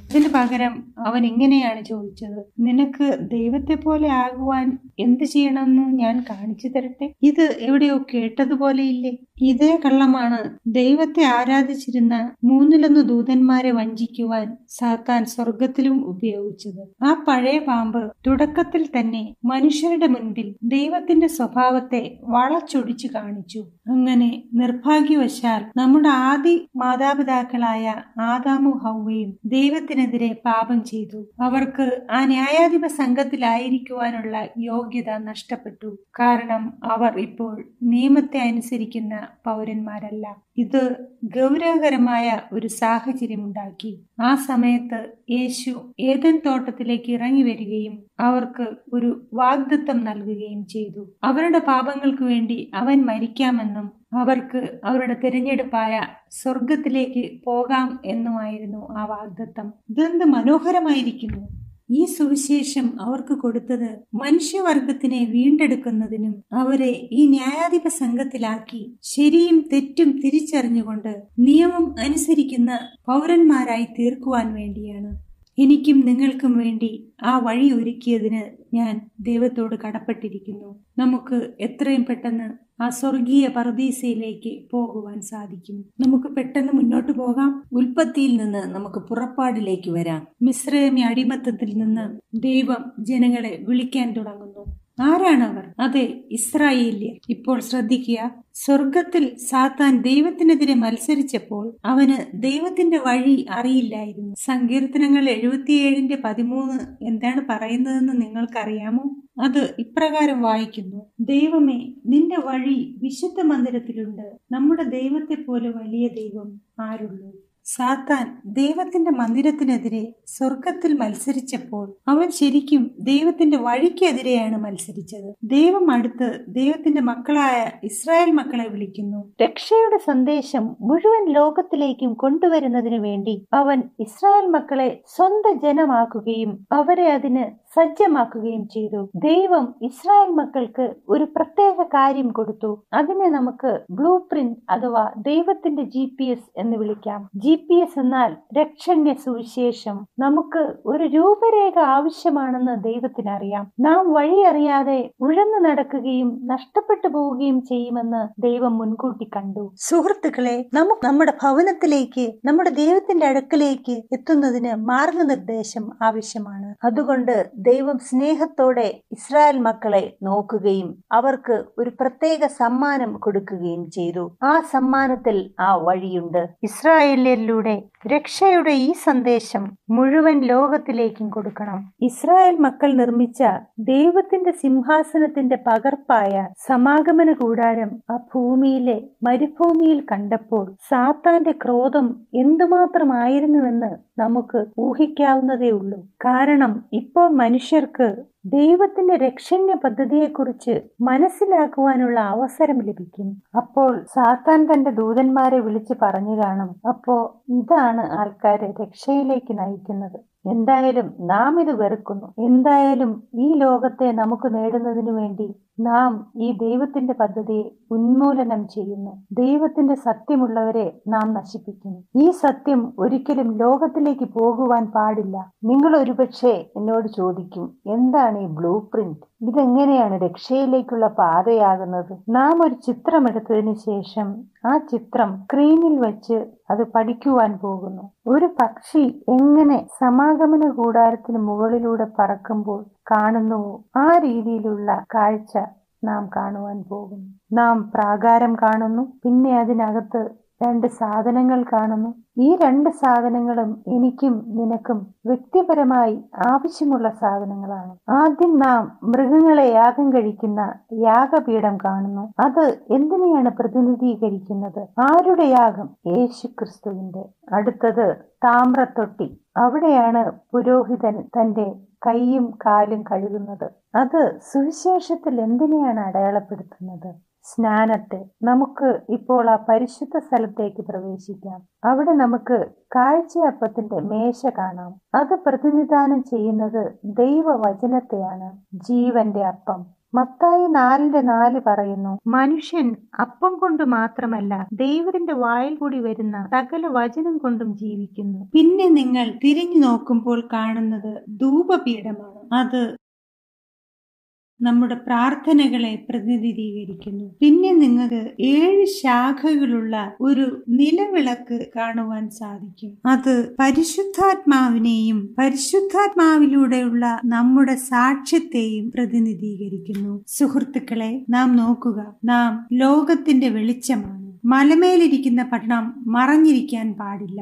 ഇതിന് പകരം അവൻ ഇങ്ങനെയാണ് ചോദിച്ചത്. നിനക്ക് ദൈവത്തെ പോലെ ആകുവാൻ എന്ത് ചെയ്യണമെന്ന് ഞാൻ കാണിച്ചു തരട്ടെ? ഇത് എവിടെയോ കേട്ടതുപോലെയില്ലേ ഇതേ കള്ളമാണ്. ദൈവത്തെ ആരാധിച്ചിരുന്ന മൂന്നിലൊന്ന് ദൂതന്മാരെ വഞ്ചിക്കുവാൻ സാത്താൻ സ്വർഗത്തിലും ഉപയോഗിച്ചത്. ആ പഴയ പാമ്പ് തുടക്കത്തിൽ തന്നെ മനുഷ്യരുടെ മുൻപിൽ ദൈവത്തിന്റെ സ്വഭാവത്തെ വളച്ചൊടിച്ചു കാണിച്ചു. അങ്ങനെ നിർഭാഗ്യവശാൽ നമ്മുടെ ആദി മാതാപിതാക്കളായ ആദാമു ഹൗവയും ദൈവത്തിനെതിരെ പാപം ചെയ്തു. അവർക്ക് ആ ന്യായാധിപ സംഘത്തിലായിരിക്കുവാനുള്ള യോഗ്യത നഷ്ടപ്പെട്ടു. കാരണം അവർ ഇപ്പോൾ നിയമത്തെ അനുസരിക്കുന്ന പൗരന്മാരല്ല. ഇത് ഗൗരവകരമായ ഒരു സാഹചര്യമുണ്ടാക്കി. ആ സമയത്ത് യേശു ഏതൻ തോട്ടത്തിലേക്ക് ഇറങ്ങി വരികയും അവർക്ക് ഒരു വാഗ്ദത്തം നൽകുകയും ചെയ്തു. അവരുടെ പാപങ്ങൾക്ക് വേണ്ടി അവൻ മരിക്കാമെന്നും അവർക്ക് അവരുടെ തിരഞ്ഞെടുപ്പായ സ്വർഗത്തിലേക്ക് പോകാം എന്നുമായിരുന്നു ആ വാഗ്ദത്തം. ഇതെന്ത് മനോഹരമായിരിക്കുന്നു. ഈ സുവിശേഷം അവർക്ക് കൊടുത്തത് മനുഷ്യവർഗത്തിനെ വീണ്ടെടുക്കുന്നതിനും അവരെ ഈ ന്യായാധിപ സംഘത്തിലാക്കി ശരിയും തെറ്റും തിരിച്ചറിഞ്ഞുകൊണ്ട് നിയമം അനുസരിക്കുന്ന പൗരന്മാരായി തീർക്കുവാൻ വേണ്ടിയാണ്. എനിക്കും നിങ്ങൾക്കും വേണ്ടി ആ വഴി ഒരുക്കിയതിന് ഞാൻ ദൈവത്തോട് കടപ്പെട്ടിരിക്കുന്നു. നമുക്ക് എത്രയും പെട്ടെന്ന് ആ സ്വർഗീയ പർദീസയിലേക്ക് പോകുവാൻ സാധിക്കും. നമുക്ക് പെട്ടെന്ന് മുന്നോട്ട് പോകാം. ഉൽപ്പത്തിയിൽ നിന്ന് നമുക്ക് പുറപ്പാടിലേക്ക് വരാം. മിശ്രമി അടിമത്തത്തിൽ നിന്ന് ദൈവം ജനങ്ങളെ വിളിക്കാൻ തുടങ്ങുന്നു. ആരാണവർ? അതെ ഇസ്രായേല്യർ. ഇപ്പോൾ ശ്രദ്ധിക്കുക സ്വർഗത്തിൽ സാത്താൻ ദൈവത്തിനെതിരെ മത്സരിച്ചപ്പോൾ അവന് ദൈവത്തിന്റെ വഴി അറിയില്ലായിരുന്നു. സങ്കീർത്തനങ്ങൾ എഴുപത്തിയേഴിന്റെ പതിമൂന്ന് എന്താണ് പറയുന്നതെന്ന് നിങ്ങൾക്കറിയാമോ? അത് ഇപ്രകാരം വായിക്കുന്നു. ദൈവമേ നിന്റെ വഴി വിശുദ്ധ മന്ദിരത്തിലുണ്ട്. നമ്മുടെ ദൈവത്തെ പോലെ വലിയ ദൈവം ആരുള്ളൂ സാത്താൻ ദൈവത്തിന്റെ മന്ദിരത്തിനെതിരെ സ്വർഗത്തിൽ മത്സരിച്ചപ്പോൾ അവൻ ശരിക്കും ദൈവത്തിന്റെ വഴിക്കെതിരെയാണ് മത്സരിച്ചത്. ദൈവം അടുത്ത് ദൈവത്തിന്റെ മക്കളായ ഇസ്രായേൽ മക്കളെ വിളിക്കുന്നു. രക്ഷയുടെ സന്ദേശം മുഴുവൻ ലോകത്തിലേക്കും കൊണ്ടുവരുന്നതിനു വേണ്ടി അവൻ ഇസ്രായേൽ മക്കളെ സ്വന്തം ജനമാക്കുകയും അവരെ അതിന് സജ്ജമാക്കുകയും ചെയ്തു. ദൈവം ഇസ്രായേൽ മക്കൾക്ക് ഒരു പ്രത്യേക കാര്യം കൊടുത്തു. അതിനെ നമുക്ക് ബ്ലൂ പ്രിന്റ് അഥവാ ദൈവത്തിന്റെ ജി പി എസ് എന്ന് വിളിക്കാം. ജി പി എസ് എന്നാൽ രക്ഷണ്യ സുവിശേഷം. നമുക്ക് ഒരു രൂപരേഖ ആവശ്യമാണെന്ന് ദൈവത്തിനറിയാം നാം വഴി അറിയാതെ ഉഴന്നു നടക്കുകയും നഷ്ടപ്പെട്ടു പോവുകയും ചെയ്യുമെന്ന് ദൈവം മുൻകൂട്ടി കണ്ടു. സുഹൃത്തുക്കളെ നമുക്ക് നമ്മുടെ ഭവനത്തിലേക്ക് നമ്മുടെ ദൈവത്തിന്റെ അടുക്കലേക്ക് എത്തുന്നതിന് മാർഗനിർദ്ദേശം ആവശ്യമാണ്. അതുകൊണ്ട് ദൈവം സ്നേഹത്തോടെ ഇസ്രായേൽ മക്കളെ നോക്കുകയും അവർക്ക് ഒരു പ്രത്യേക സമ്മാനം കൊടുക്കുകയും ചെയ്തു. ആ സമ്മാനത്തിൽ ആ വഴിയുണ്ട്. ഇസ്രായേലിലൂടെ രക്ഷയുടെ ഈ സന്ദേശം മുഴുവൻ ലോകത്തിലേക്കും കൊടുക്കണം. ഇസ്രായേൽ മക്കൾ നിർമ്മിച്ച ദൈവത്തിന്റെ സിംഹാസനത്തിന്റെ പകർപ്പായ സമാഗമന കൂടാരം ആ ഭൂമിയിലെ മരുഭൂമിയിൽ കണ്ടപ്പോൾ സാത്താന്റെ ക്രോധം എന്തുമാത്രമായിരുന്നുവെന്ന് നമുക്ക് ഊഹിക്കാവുന്നതേ ഉള്ളൂ. കാരണം ഇപ്പോൾ മനുഷ്യർക്ക് ദൈവത്തിന്റെ രക്ഷണ്യ പദ്ധതിയെക്കുറിച്ച് മനസ്സിലാക്കുവാനുള്ള അവസരം ലഭിക്കും. അപ്പോൾ സാത്താൻ തന്റെ ദൂതന്മാരെ വിളിച്ച് പറഞ്ഞു കാണും അപ്പോ ഇതാണ് ആൾക്കാരെ രക്ഷയിലേക്ക് നയിക്കുന്നത്. എന്തായാലും നാം ഇത് വെറുക്കുന്നു. എന്തായാലും ഈ ലോകത്തെ നമുക്ക് നേടുന്നതിനു വേണ്ടി നാം ഈ ദൈവത്തിന്റെ പദ്ധതിയെ ഉന്മൂലനം ചെയ്യുന്നു. ദൈവത്തിന്റെ സത്യമുള്ളവരെ നാം നശിപ്പിക്കുന്നു. ഈ സത്യം ഒരിക്കലും ലോകത്തിലേക്ക് പോകുവാൻ പാടില്ല. നിങ്ങൾ ഒരുപക്ഷെ എന്നോട് ചോദിക്കും എന്താണ് ഈ ബ്ലൂ പ്രിന്റ്? ഇതെങ്ങനെയാണ് രക്ഷയിലേക്കുള്ള പാതയാകുന്നത്? നാം ഒരു ചിത്രം എടുത്തതിന് ശേഷം ആ ചിത്രം സ്ക്രീനിൽ വെച്ച് അത് പഠിക്കുവാൻ പോകുന്നു. ഒരു പക്ഷി എങ്ങനെ സമാഗമന കൂടാരത്തിന് മുകളിലൂടെ പറക്കുമ്പോൾ കാണുന്നുവോ ആ രീതിയിലുള്ള കാഴ്ച നാം കാണുവാൻ പോകുന്നു. നാം പ്രാകാരം കാണുന്നു. പിന്നെ അതിനകത്ത് രണ്ട് സാധനങ്ങൾ കാണുന്നു. ഈ രണ്ട് സാധനങ്ങളും എനിക്കും നിനക്കും വ്യക്തിപരമായി ആവശ്യമുള്ള സാധനങ്ങളാണ്. ആദ്യം നാം മൃഗങ്ങളെ യാഗം കഴിക്കുന്ന യാഗപീഠം കാണുന്നു. അത് എന്തിനെയാണ് പ്രതിനിധീകരിക്കുന്നത്? ആരുടെ യാഗം? യേശു ക്രിസ്തുവിന്റെ അടുത്തത് താമ്രത്തൊട്ടി. അവിടെയാണ് പുരോഹിതൻ തന്റെ കൈയും കാലും കഴുകുന്നത്. അത് സുവിശേഷത്തിൽ എന്തിനെയാണ് അടയാളപ്പെടുത്തുന്നത്? സ്നാനത്തെ നമുക്ക് ഇപ്പോൾ ആ പരിശുദ്ധ സ്ഥലത്തേക്ക് പ്രവേശിക്കാം. അവിടെ നമുക്ക് കാഴ്ചയപ്പത്തിന്റെ മേശ കാണാം. അത് പ്രതിനിധാനം ചെയ്യുന്നത് ദൈവവചനത്തെയാണ് ജീവന്റെ അപ്പം. മത്തായി നാലിന്റെ നാല് പറയുന്നു മനുഷ്യൻ അപ്പം കൊണ്ട് മാത്രമല്ല ദൈവത്തിന്റെ വായിൽ കൂടി വരുന്ന സകല വചനം കൊണ്ടും ജീവിക്കുന്നു. പിന്നെ നിങ്ങൾ തിരിഞ്ഞു നോക്കുമ്പോൾ കാണുന്നത് ധൂപപീഠമാണ്. അത് നമ്മുടെ പ്രാർത്ഥനകളെ പ്രതിനിധീകരിക്കുന്നു. പിന്നെ നിങ്ങൾക്ക് ഏഴ് ശാഖകളുള്ള ഒരു നിലവിളക്ക് കാണുവാൻ സാധിക്കും. അത് പരിശുദ്ധാത്മാവിനെയും പരിശുദ്ധാത്മാവിലൂടെയുള്ള നമ്മുടെ സാക്ഷ്യത്തെയും പ്രതിനിധീകരിക്കുന്നു. സുഹൃത്തുക്കളെ നാം നോക്കുക. നാം ലോകത്തിന്റെ വെളിച്ചമാണ്. മലമേലിരിക്കുന്ന പട്ടണം മറഞ്ഞിരിക്കാൻ പാടില്ല.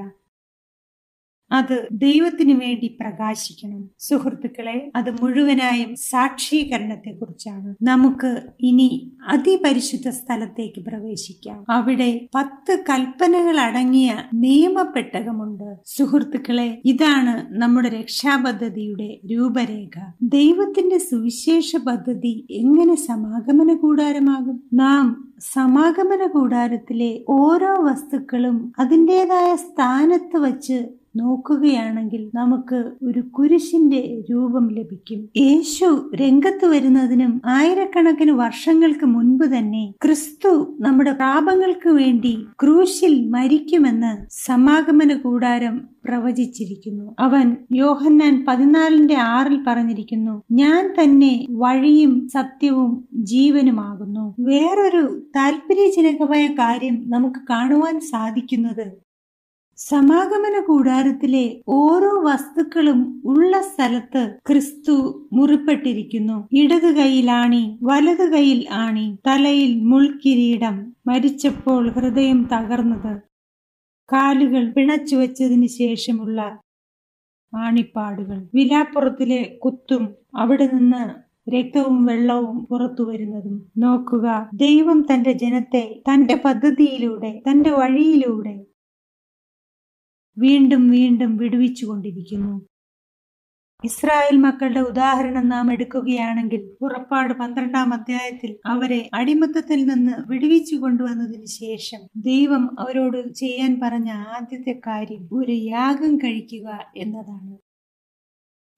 അത് ദൈവത്തിന് വേണ്ടി പ്രകാശിക്കണം. സുഹൃത്തുക്കളെ അത് മുഴുവനായും സാക്ഷീകരണത്തെ കുറിച്ചാണ് നമുക്ക് ഇനി അതിപരിശുദ്ധ സ്ഥലത്തേക്ക് പ്രവേശിക്കാം. അവിടെ പത്ത് കൽപ്പനകൾ അടങ്ങിയ നിയമപ്പെട്ടകമുണ്ട് സുഹൃത്തുക്കളെ ഇതാണ് നമ്മുടെ രക്ഷാപദ്ധതിയുടെ രൂപരേഖ. ദൈവത്തിന്റെ സുവിശേഷ പദ്ധതി എങ്ങനെ സമാഗമന കൂടാരമാകും? നാം സമാഗമന കൂടാരത്തിലെ ഓരോ വസ്തുക്കളും അതിന്റെതായ സ്ഥാനത്ത് വച്ച് നോക്കുകയാണെങ്കിൽ നമുക്ക് ഒരു കുരിശിന്റെ രൂപം ലഭിക്കും. യേശു രംഗത്ത് വരുന്നതിനും ആയിരക്കണക്കിന് വർഷങ്ങൾക്ക് മുൻപ് തന്നെ ക്രിസ്തു നമ്മുടെ പാപങ്ങൾക്ക് വേണ്ടി ക്രൂശിൽ മരിക്കുമെന്ന് സമാഗമന കൂടാരം പ്രവചിച്ചിരിക്കുന്നു. അവൻ യോഹന്നാൻ പതിനാലിന്റെ ആറിൽ പറഞ്ഞിരിക്കുന്നു ഞാൻ തന്നെ വഴിയും സത്യവും ജീവനുമാകുന്നു. വേറൊരു താല്പര്യജനകമായ കാര്യം നമുക്ക് കാണുവാൻ സാധിക്കുന്നത് സമാഗമന കൂടാരത്തിലെ ഓരോ വസ്തുക്കളും ഉള്ള സ്ഥലത്ത് ക്രിസ്തു മുറിപ്പെട്ടിരിക്കുന്നു. ഇടതു കൈയിൽ ആണി വലത് കൈയിൽ ആണി തലയിൽ മുൾക്കിരീടം മരിച്ചപ്പോൾ ഹൃദയം തകർന്നത്. കാലുകൾ പിണച്ചു വെച്ചതിന് ശേഷമുള്ള ആണിപ്പാടുകൾ. വിലാപ്പുറത്തിലെ കുത്തും അവിടെ നിന്ന് രക്തവും വെള്ളവും പുറത്തു വരുന്നതും. നോക്കുക ദൈവം തന്റെ ജനത്തെ തന്റെ പദ്ധതിയിലൂടെ തന്റെ വഴിയിലൂടെ വീണ്ടും വീണ്ടും വിടുവിച്ചുകൊണ്ടിരിക്കുന്നു. ഇസ്രായേൽ മക്കളുടെ ഉദാഹരണം നാം എടുക്കുകയാണെങ്കിൽ പുറപ്പാട് പന്ത്രണ്ടാം അധ്യായത്തിൽ അവരെ അടിമത്തത്തിൽ നിന്ന് വിടുവിച്ചു കൊണ്ടുവന്നതിന് ശേഷം ദൈവം അവരോട് ചെയ്യാൻ പറഞ്ഞ ആദ്യത്തെ കാര്യം ഒരു യാഗം കഴിക്കുക എന്നതാണ്.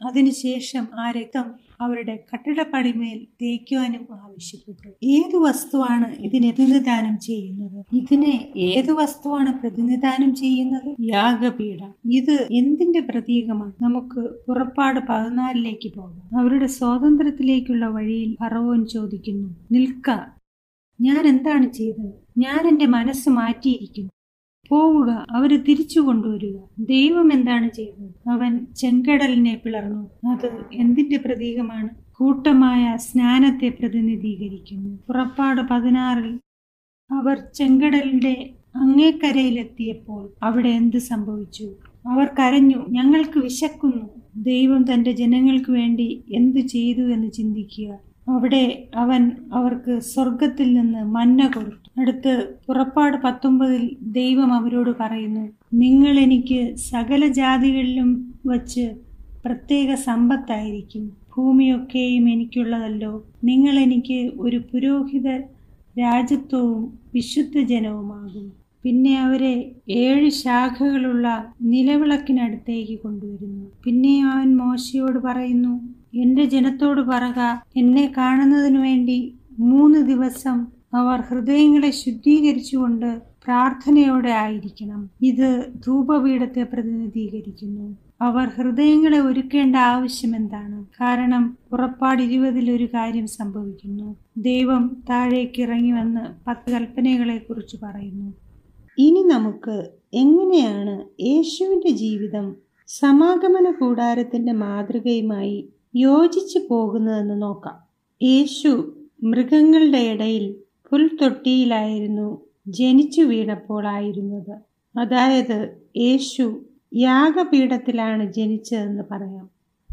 അതിനുശേഷം ആ രക്തം അവരുടെ കട്ടിടപ്പടിമേൽ തേക്കുവാനും ആവശ്യപ്പെട്ടു. ഏത് വസ്തുവാണ് ഇതിനെ പ്രതിനിധാനം ചെയ്യുന്നത്? ഇതിനെ ഏത് വസ്തുവാണ് പ്രതിനിധാനം ചെയ്യുന്നത്? യാഗപീഠം. ഇത് എന്തിന്റെ പ്രതീകമാണ്? നമുക്ക് പുറപ്പാട് പതിനാലിലേക്ക് പോകാം. അവരുടെ സ്വാതന്ത്ര്യത്തിലേക്കുള്ള വഴിയിൽ ഫറവോൻ ചോദിക്കുന്നു നിൽക്ക. ഞാൻ എന്താണ് ചെയ്തത്? ഞാൻ എന്റെ മനസ്സ് മാറ്റിയിരിക്കുന്നു. പോവുക അവരെ തിരിച്ചു കൊണ്ടുവരിക. ദൈവം എന്താണ് ചെയ്തത് അവൻ ചെങ്കടലിനെ പിളർന്നു. അത് എന്തിന്റെ പ്രതീകമാണ്? കൂട്ടമായ സ്നാനത്തെ പ്രതിനിധീകരിക്കുന്നു. പുറപ്പാട് പതിനാറിൽ അവർ ചെങ്കടലിന്റെ അങ്ങേക്കരയിലെത്തിയപ്പോൾ അവിടെ എന്ത് സംഭവിച്ചു? അവർ കരഞ്ഞു ഞങ്ങൾക്ക് വിശക്കുന്നു. ദൈവം തന്റെ ജനങ്ങൾക്ക് വേണ്ടി എന്തു ചെയ്തു എന്ന് ചിന്തിക്കുക. അവിടെ അവൻ അവർക്ക് സ്വർഗത്തിൽ നിന്ന് മന്ന കൊടുത്തു. അടുത്ത് പുറപ്പാട് പത്തൊമ്പതിൽ ദൈവം അവരോട് പറയുന്നു നിങ്ങൾ എനിക്ക് സകല ജാതികളിലും വച്ച് പ്രത്യേക സമ്പത്തായിരിക്കും. ഭൂമിയൊക്കെയും എനിക്കുള്ളതല്ലോ. നിങ്ങൾ എനിക്ക് ഒരു പുരോഹിത രാജ്യത്വവും വിശുദ്ധ ജനവുമാകും. പിന്നെ അവരെ ഏഴ് ശാഖകളുള്ള നിലവിളക്കിനടുത്തേക്ക് കൊണ്ടുവരുന്നു. പിന്നെ അവൻ മോശയോട് പറയുന്നു എന്റെ ജനത്തോട് പറക എന്നെ കാണുന്നതിനു വേണ്ടി മൂന്ന് ദിവസം അവർ ഹൃദയങ്ങളെ ശുദ്ധീകരിച്ചുകൊണ്ട് പ്രാർത്ഥനയോടെ ആയിരിക്കണം. ഇത് ധൂപപീഠത്തെ പ്രതിനിധീകരിക്കുന്നു. അവർ ഹൃദയങ്ങളെ ഒരുക്കേണ്ട ആവശ്യം എന്താണ്? കാരണം പുറപ്പാട് ഇരുപതിൽ ഒരു കാര്യം സംഭവിക്കുന്നു. ദൈവം താഴേക്ക് ഇറങ്ങി വന്ന് പത്ത് കൽപ്പനകളെ കുറിച്ച് പറയുന്നു. ഇനി നമുക്ക് എങ്ങനെയാണ് യേശുവിന്റെ ജീവിതം സമാഗമന കൂടാരത്തിന്റെ മാതൃകയുമായി യോജിച്ചു പോകുന്നതെന്ന് നോക്കാം. യേശു മൃഗങ്ങളുടെ ഇടയിൽ പുൽത്തൊട്ടിയിലായിരുന്നു ജനിച്ചു വീണപ്പോൾ ആയിരുന്നത് അതായത് യേശു യാഗപീഠത്തിലാണ് ജനിച്ചതെന്ന് പറയാം.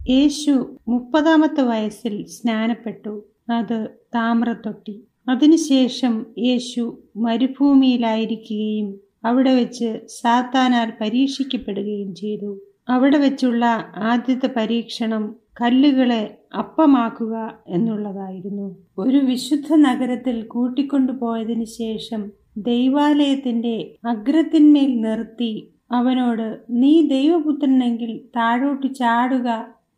യേശു മുപ്പതാമത്തെ വയസ്സിൽ സ്നാനപ്പെട്ടു. അത് താമ്രത്തൊട്ടി. അതിനുശേഷം യേശു മരുഭൂമിയിലായിരിക്കുകയും അവിടെ വെച്ച് സാത്താനാൽ പരീക്ഷിക്കപ്പെടുകയും ചെയ്തു. അവിടെ വെച്ചുള്ള ആദ്യത്തെ പരീക്ഷണം കല്ലുകളെ അപ്പമാക്കുക എന്നുള്ളതായിരുന്നു. ഒരു വിശുദ്ധ നഗരത്തിൽ കൂട്ടിക്കൊണ്ടുപോയതിനു ശേഷം ദൈവാലയത്തിന്റെ അഗ്രത്തിന്മേൽ നിർത്തി അവനോട് നീ ദൈവപുത്രനെങ്കിൽ താഴോട്ട് ചാടുക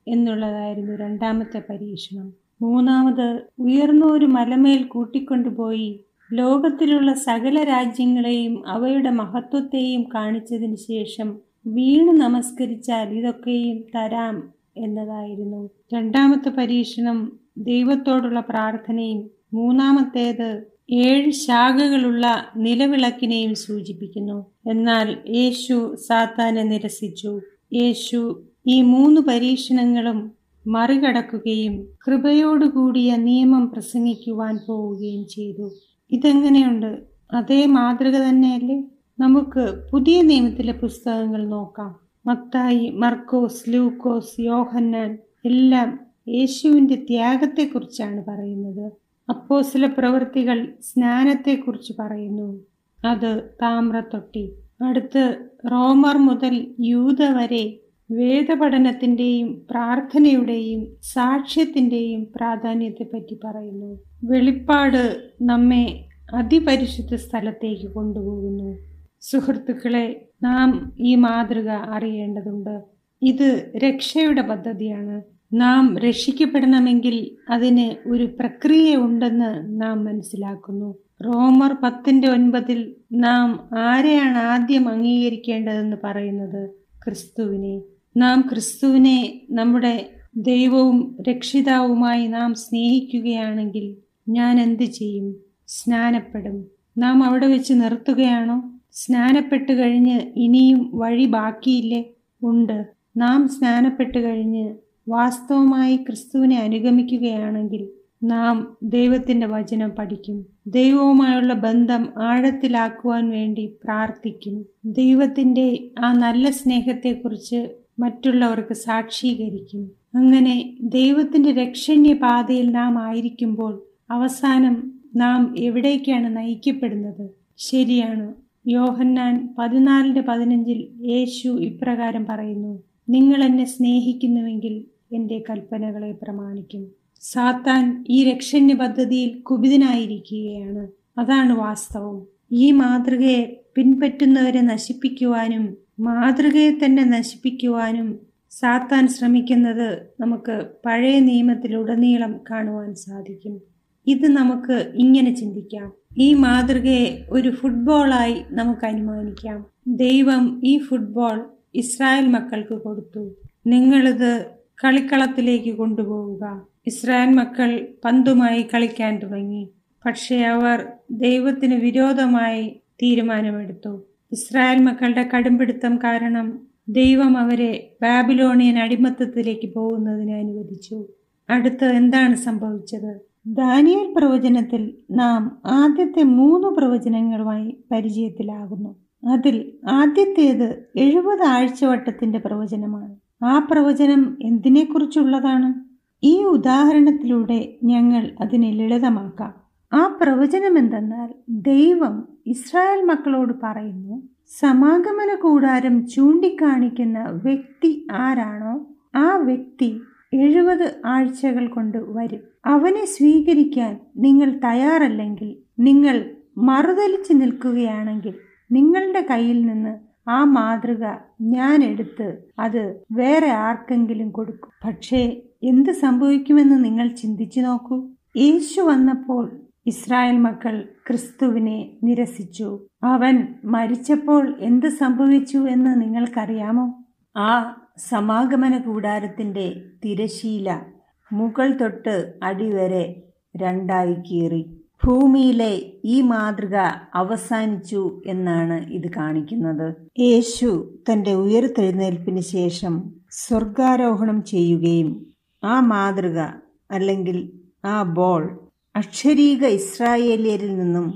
എന്നുള്ളതായിരുന്നു രണ്ടാമത്തെ പരീക്ഷണം. മൂന്നാമത് ഉയർന്ന ഒരു മലമേൽ കൂട്ടിക്കൊണ്ടുപോയി ലോകത്തിലുള്ള സകല രാജ്യങ്ങളെയും അവയുടെ മഹത്വത്തെയും കാണിച്ചതിന് ശേഷം വീണ് നമസ്കരിച്ചാൽ ഇതൊക്കെയും തരാം എന്നതായിരുന്നു. രണ്ടാമത്തെ പരീക്ഷണം ദൈവത്തോടുള്ള പ്രാർത്ഥനയും മൂന്നാമത്തേത് ഏഴ് ശാഖകളുള്ള നിലവിളക്കിനെയും സൂചിപ്പിക്കുന്നു. എന്നാൽ യേശു സാത്താനെ നിരസിച്ചു. യേശു ഈ മൂന്ന് പരീക്ഷണങ്ങളും മറികടക്കുകയും കൃപയോടുകൂടിയ നിയമം പ്രസംഗിക്കുവാൻ പോവുകയും ചെയ്തു. ഇതെങ്ങനെയുണ്ട്? അതേ മാതൃക തന്നെയല്ലേ? നമുക്ക് പുതിയ നിയമത്തിലെ പുസ്തകങ്ങൾ നോക്കാം. മത്തായി മർക്കോസ് ലൂക്കോസ് യോഹന്നാൻ എല്ലാം യേശുവിന്റെ ത്യാഗത്തെക്കുറിച്ചാണ് പറയുന്നത്. അപ്പോസില പ്രവൃത്തികൾ സ്നാനത്തെക്കുറിച്ച് പറയുന്നു. അത് താമ്രത്തൊട്ടി അടുത്ത് റോമർ മുതൽ യൂത വരെ വേദപഠനത്തിന്റെയും പ്രാർത്ഥനയുടെയും സാക്ഷ്യത്തിന്റെയും പ്രാധാന്യത്തെപ്പറ്റി പറയുന്നു. വെളിപ്പാട് നമ്മെ അതിപരിശുദ്ധ സ്ഥലത്തേക്ക് കൊണ്ടുപോകുന്നു. സുഹൃത്തുക്കളെ നാം ഈ മാതൃക അറിയേണ്ടതുണ്ട്. ഇത് രക്ഷയുടെ പദ്ധതിയാണ്. നാം രക്ഷിക്കപ്പെടണമെങ്കിൽ അതിന് ഒരു പ്രക്രിയ ഉണ്ടെന്ന് നാം മനസ്സിലാക്കുന്നു. റോമർ പത്തിന്റെ ഒൻപതിൽ നാം ആരെയാണ് ആദ്യം അംഗീകരിക്കേണ്ടതെന്ന് പറയുന്നത്? ക്രിസ്തുവിനെ. നാം ക്രിസ്തുവിനെ നമ്മുടെ ദൈവവും രക്ഷിതാവുമായി നാം സ്നേഹിക്കുകയാണെങ്കിൽ ഞാൻ എന്ത് ചെയ്യും? സ്നാനപ്പെടും. നാം അവിടെ വെച്ച് നിർത്തുകയാണോ? സ്നാനപ്പെട്ട് കഴിഞ്ഞ് ഇനിയും വഴി ബാക്കിയില്ലേ? ഉണ്ട്. നാം സ്നാനപ്പെട്ട് കഴിഞ്ഞ് വാസ്തവമായി ക്രിസ്തുവിനെ അനുഗമിക്കുകയാണെങ്കിൽ നാം ദൈവത്തിന്റെ വചനം പഠിക്കും. ദൈവവുമായുള്ള ബന്ധം ആഴത്തിലാക്കുവാൻ വേണ്ടി പ്രാർത്ഥിക്കും. ദൈവത്തിന്റെ ആ നല്ല സ്നേഹത്തെക്കുറിച്ച് മറ്റുള്ളവർക്ക് സാക്ഷീകരിക്കും. അങ്ങനെ ദൈവത്തിന്റെ രക്ഷണ്യ പാതയിൽ നാം ആയിരിക്കുമ്പോൾ അവസാനം നാം എവിടേക്കാണ് നയിക്കപ്പെടുന്നത്? ശരിയാണ്. യോഹന്നാൻ പതിനാലിന്റെ പതിനഞ്ചിൽ യേശു ഇപ്രകാരം പറയുന്നു നിങ്ങൾ എന്നെ സ്നേഹിക്കുന്നുവെങ്കിൽ എന്റെ കൽപ്പനകളെ പ്രമാണിക്കും. സാത്താൻ ഈ രക്ഷണ്യ പദ്ധതിയിൽ കുപിതനായിരിക്കുകയാണ്. അതാണ് വാസ്തവം. ഈ മാതൃകയെ പിൻപറ്റുന്നവരെ നശിപ്പിക്കുവാനും മാതൃകയെ തന്നെ നശിപ്പിക്കുവാനും സാത്താൻ ശ്രമിക്കുന്നത് നമുക്ക് പഴയ നിയമത്തിലുടനീളം കാണുവാൻ സാധിക്കും. ഇത് നമുക്ക് ഇങ്ങനെ ചിന്തിക്കാം. ഈ മാതൃകയെ ഒരു ഫുട്ബോളായി നമുക്ക് അനുമാനിക്കാം. ദൈവം ഈ ഫുട്ബോൾ ഇസ്രായേൽ മക്കൾക്ക് കൊടുത്തു. നിങ്ങളിത് കളിക്കളത്തിലേക്ക് കൊണ്ടുപോവുക. ഇസ്രായേൽ മക്കൾ പന്തുമായി കളിക്കാൻ തുടങ്ങി. പക്ഷേ അവർ ദൈവത്തിന് വിരോധമായി തീരുമാനമെടുത്തു. ഇസ്രായേൽ മക്കളുടെ കടുംപിടുത്തം കാരണം ദൈവം അവരെ ബാബിലോണിയൻ അടിമത്തത്തിലേക്ക് പോകുന്നതിന് അനുവദിച്ചു. അടുത്ത് എന്താണ് സംഭവിച്ചത്? ദാനിയൽ പ്രവചനത്തിൽ നാം ആദ്യത്തെ മൂന്ന് പ്രവചനങ്ങളുമായി പരിചയത്തിലാകുന്നു. അതിൽ ആദ്യത്തേത് എഴുപത് ആഴ്ചവട്ടത്തിന്റെ പ്രവചനമാണ്. ആ പ്രവചനം എന്തിനെക്കുറിച്ചുള്ളതാണ്? ഈ ഉദാഹരണത്തിലൂടെ ഞങ്ങൾ അതിനെ ലളിതമാക്കാം. ആ പ്രവചനം എന്തെന്നാൽ ദൈവം ഇസ്രായേൽ മക്കളോട് പറയുന്നു സമാഗമന കൂടാരം ചൂണ്ടിക്കാണിക്കുന്ന വ്യക്തി ആരാണോ ആ വ്യക്തി എഴുപത് ആഴ്ചകൾ കൊണ്ട് വരും. അവനെ സ്വീകരിക്കാൻ നിങ്ങൾ തയ്യാറല്ലെങ്കിൽ നിങ്ങൾ മറുതലിച്ച് നിൽക്കുകയാണെങ്കിൽ നിങ്ങളുടെ കയ്യിൽ നിന്ന് ആ മാതൃക ഞാൻ എടുത്ത് അത് വേറെ ആർക്കെങ്കിലും കൊടുക്കും. പക്ഷേ എന്ത് സംഭവിക്കുമെന്ന് നിങ്ങൾ ചിന്തിച്ചു നോക്കൂ. യേശു വന്നപ്പോൾ ഇസ്രായേൽ മക്കൾ ക്രിസ്തുവിനെ നിരസിച്ചു. അവൻ മരിച്ചപ്പോൾ എന്ത് സംഭവിച്ചു എന്ന് നിങ്ങൾക്കറിയാമോ? ആ സമാഗമന കൂടാരത്തിന്റെ തിരശീല മുകൾ തൊട്ട് അടിവരെ രണ്ടായി കീറി. ഭൂമിയിലെ ഈ മാതൃക അവസാനിച്ചു എന്നാണ് ഇത് കാണിക്കുന്നത്. യേശു തന്റെ ഉയർത്തെഴുന്നേൽപ്പിന് ശേഷം സ്വർഗാരോഹണം ചെയ്യുകയും ആ മാതൃക അല്ലെങ്കിൽ ആ ബോൾ അക്ഷരീക ഇസ്രായേലിയരിൽ നിന്നും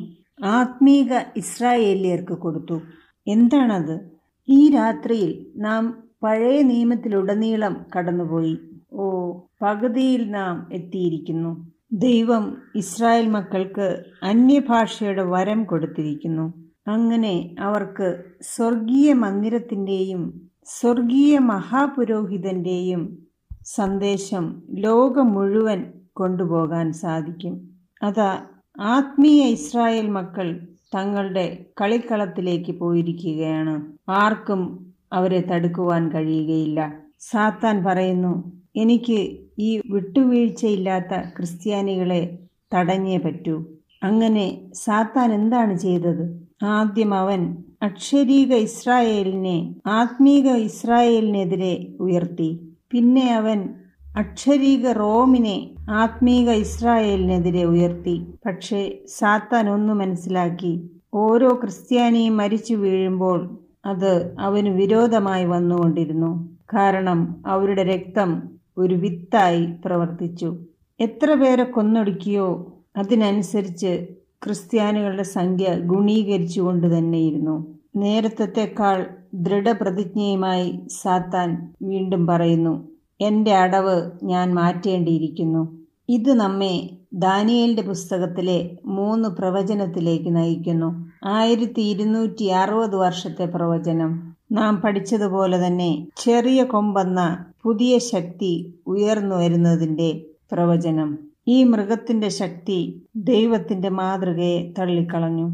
ആത്മീക ഇസ്രായേലിയർക്ക് കൊടുത്തു. എന്താണത്? ഈ രാത്രിയിൽ നാം പഴയ നിയമത്തിലുടനീളം കടന്നുപോയി. ഓ പകുതിയിൽ നാം എത്തിയിരിക്കുന്നു. ദൈവം ഇസ്രായേൽ മക്കൾക്ക് അന്യഭാഷയുടെ വരം കൊടുത്തിരിക്കുന്നു. അങ്ങനെ അവർക്ക് സ്വർഗീയ മന്ദിരത്തിന്റെയും സ്വർഗീയ മഹാപുരോഹിതന്റെയും സന്ദേശം ലോകം മുഴുവൻ കൊണ്ടുപോകാൻ സാധിക്കും. അതാ ആത്മീയ ഇസ്രായേൽ മക്കൾ തങ്ങളുടെ കളിക്കളത്തിലേക്ക് പോയിരിക്കുകയാണ്. ആർക്കും അവരെ തടുക്കുവാൻ കഴിയുകയില്ല. സാത്താൻ പറയുന്നു എനിക്ക് ഈ വിട്ടുവീഴ്ചയില്ലാത്ത ക്രിസ്ത്യാനികളെ തടഞ്ഞേ പറ്റൂ. അങ്ങനെ സാത്താൻ എന്താണ് ചെയ്തത്? ആദ്യം അവൻ അക്ഷരീക ഇസ്രായേലിനെ ആത്മീക ഇസ്രായേലിനെതിരെ ഉയർത്തി. പിന്നെ അവൻ അക്ഷരീക റോമിനെ ആത്മീക ഇസ്രായേലിനെതിരെ ഉയർത്തി. പക്ഷേ സാത്താൻ ഒന്ന് മനസ്സിലാക്കി ഓരോ ക്രിസ്ത്യാനിയും മരിച്ചു വീഴുമ്പോൾ അത് അവന് വിരോധമായി വന്നുകൊണ്ടിരുന്നു. കാരണം അവരുടെ രക്തം ഒരു വിത്തായി പ്രവർത്തിച്ചു. എത്ര പേരെ കൊന്നൊടുക്കിയോ? അതിനനുസരിച്ച് ക്രിസ്ത്യാനികളുടെ സംഖ്യ ഗുണീകരിച്ചുകൊണ്ട് തന്നെയിരുന്നു. നേരത്തെക്കാൾ ദൃഢപ്രതിജ്ഞയുമായി സാത്താൻ വീണ്ടും പറയുന്നു എന്റെ അടവ് ഞാൻ മാറ്റേണ്ടിയിരിക്കുന്നു. ഇത് നമ്മെ ദാനിയലിന്റെ പുസ്തകത്തിലെ മൂന്ന് പ്രവചനത്തിലേക്ക് നയിക്കുന്നു. ആയിരത്തി ഇരുന്നൂറ്റി അറുപത് വർഷത്തെ പ്രവചനം. നാം പഠിച്ചതുപോലെ തന്നെ ചെറിയ കൊമ്പെന്ന പുതിയ ശക്തി ഉയർന്നു വരുന്നതിന്റെ പ്രവചനം. ഈ മൃഗത്തിന്റെ ശക്തി ദൈവത്തിന്റെ മാതൃകയെ തള്ളിക്കളഞ്ഞു.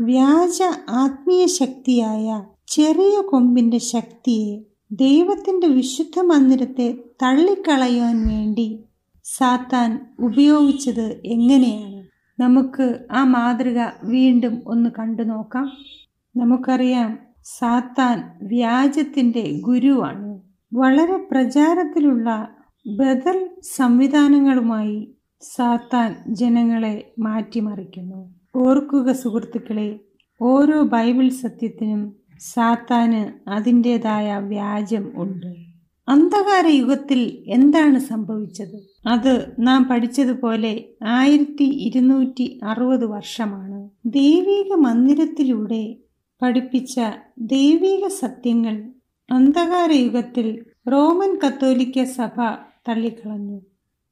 വ്യാജ ആത്മീയ ശക്തിയായ ചെറിയ കൊമ്പിന്റെ ശക്തിയെ ദൈവത്തിന്റെ വിശുദ്ധ മന്ദിരത്തെ തള്ളിക്കളയുവാൻ വേണ്ടി സാത്താൻ ഉപയോഗിച്ചത് എങ്ങനെയാണ്? നമുക്ക് ആ മാതൃക വീണ്ടും ഒന്ന് കണ്ടു നോക്കാം നമുക്കറിയാം സാത്താൻ വ്യാജത്തിന്റെ ഗുരുവാണ്. വളരെ പ്രചാരത്തിലുള്ള ബദൽ സംവിധാനങ്ങളുമായി സാത്താൻ ജനങ്ങളെ മാറ്റിമറിക്കുന്നു. ഓർക്കുക സുഹൃത്തുക്കളെ ഓരോ ബൈബിൾ സത്യത്തിനും സാത്താന് അതിന്റെതായ വ്യാജം ഉണ്ട്. അന്ധകാര യുഗത്തിൽ എന്താണ് സംഭവിച്ചത്? അത് നാം പഠിച്ചതുപോലെ ആയിരത്തി ഇരുന്നൂറ്റി അറുപത് വർഷമാണ്. ദൈവിക മന്ദിരത്തിലൂടെ പഠിപ്പിച്ച ദൈവിക സത്യങ്ങൾ അന്ധകാരയുഗത്തിൽ റോമൻ കത്തോലിക്ക സഭ തള്ളിക്കളഞ്ഞു.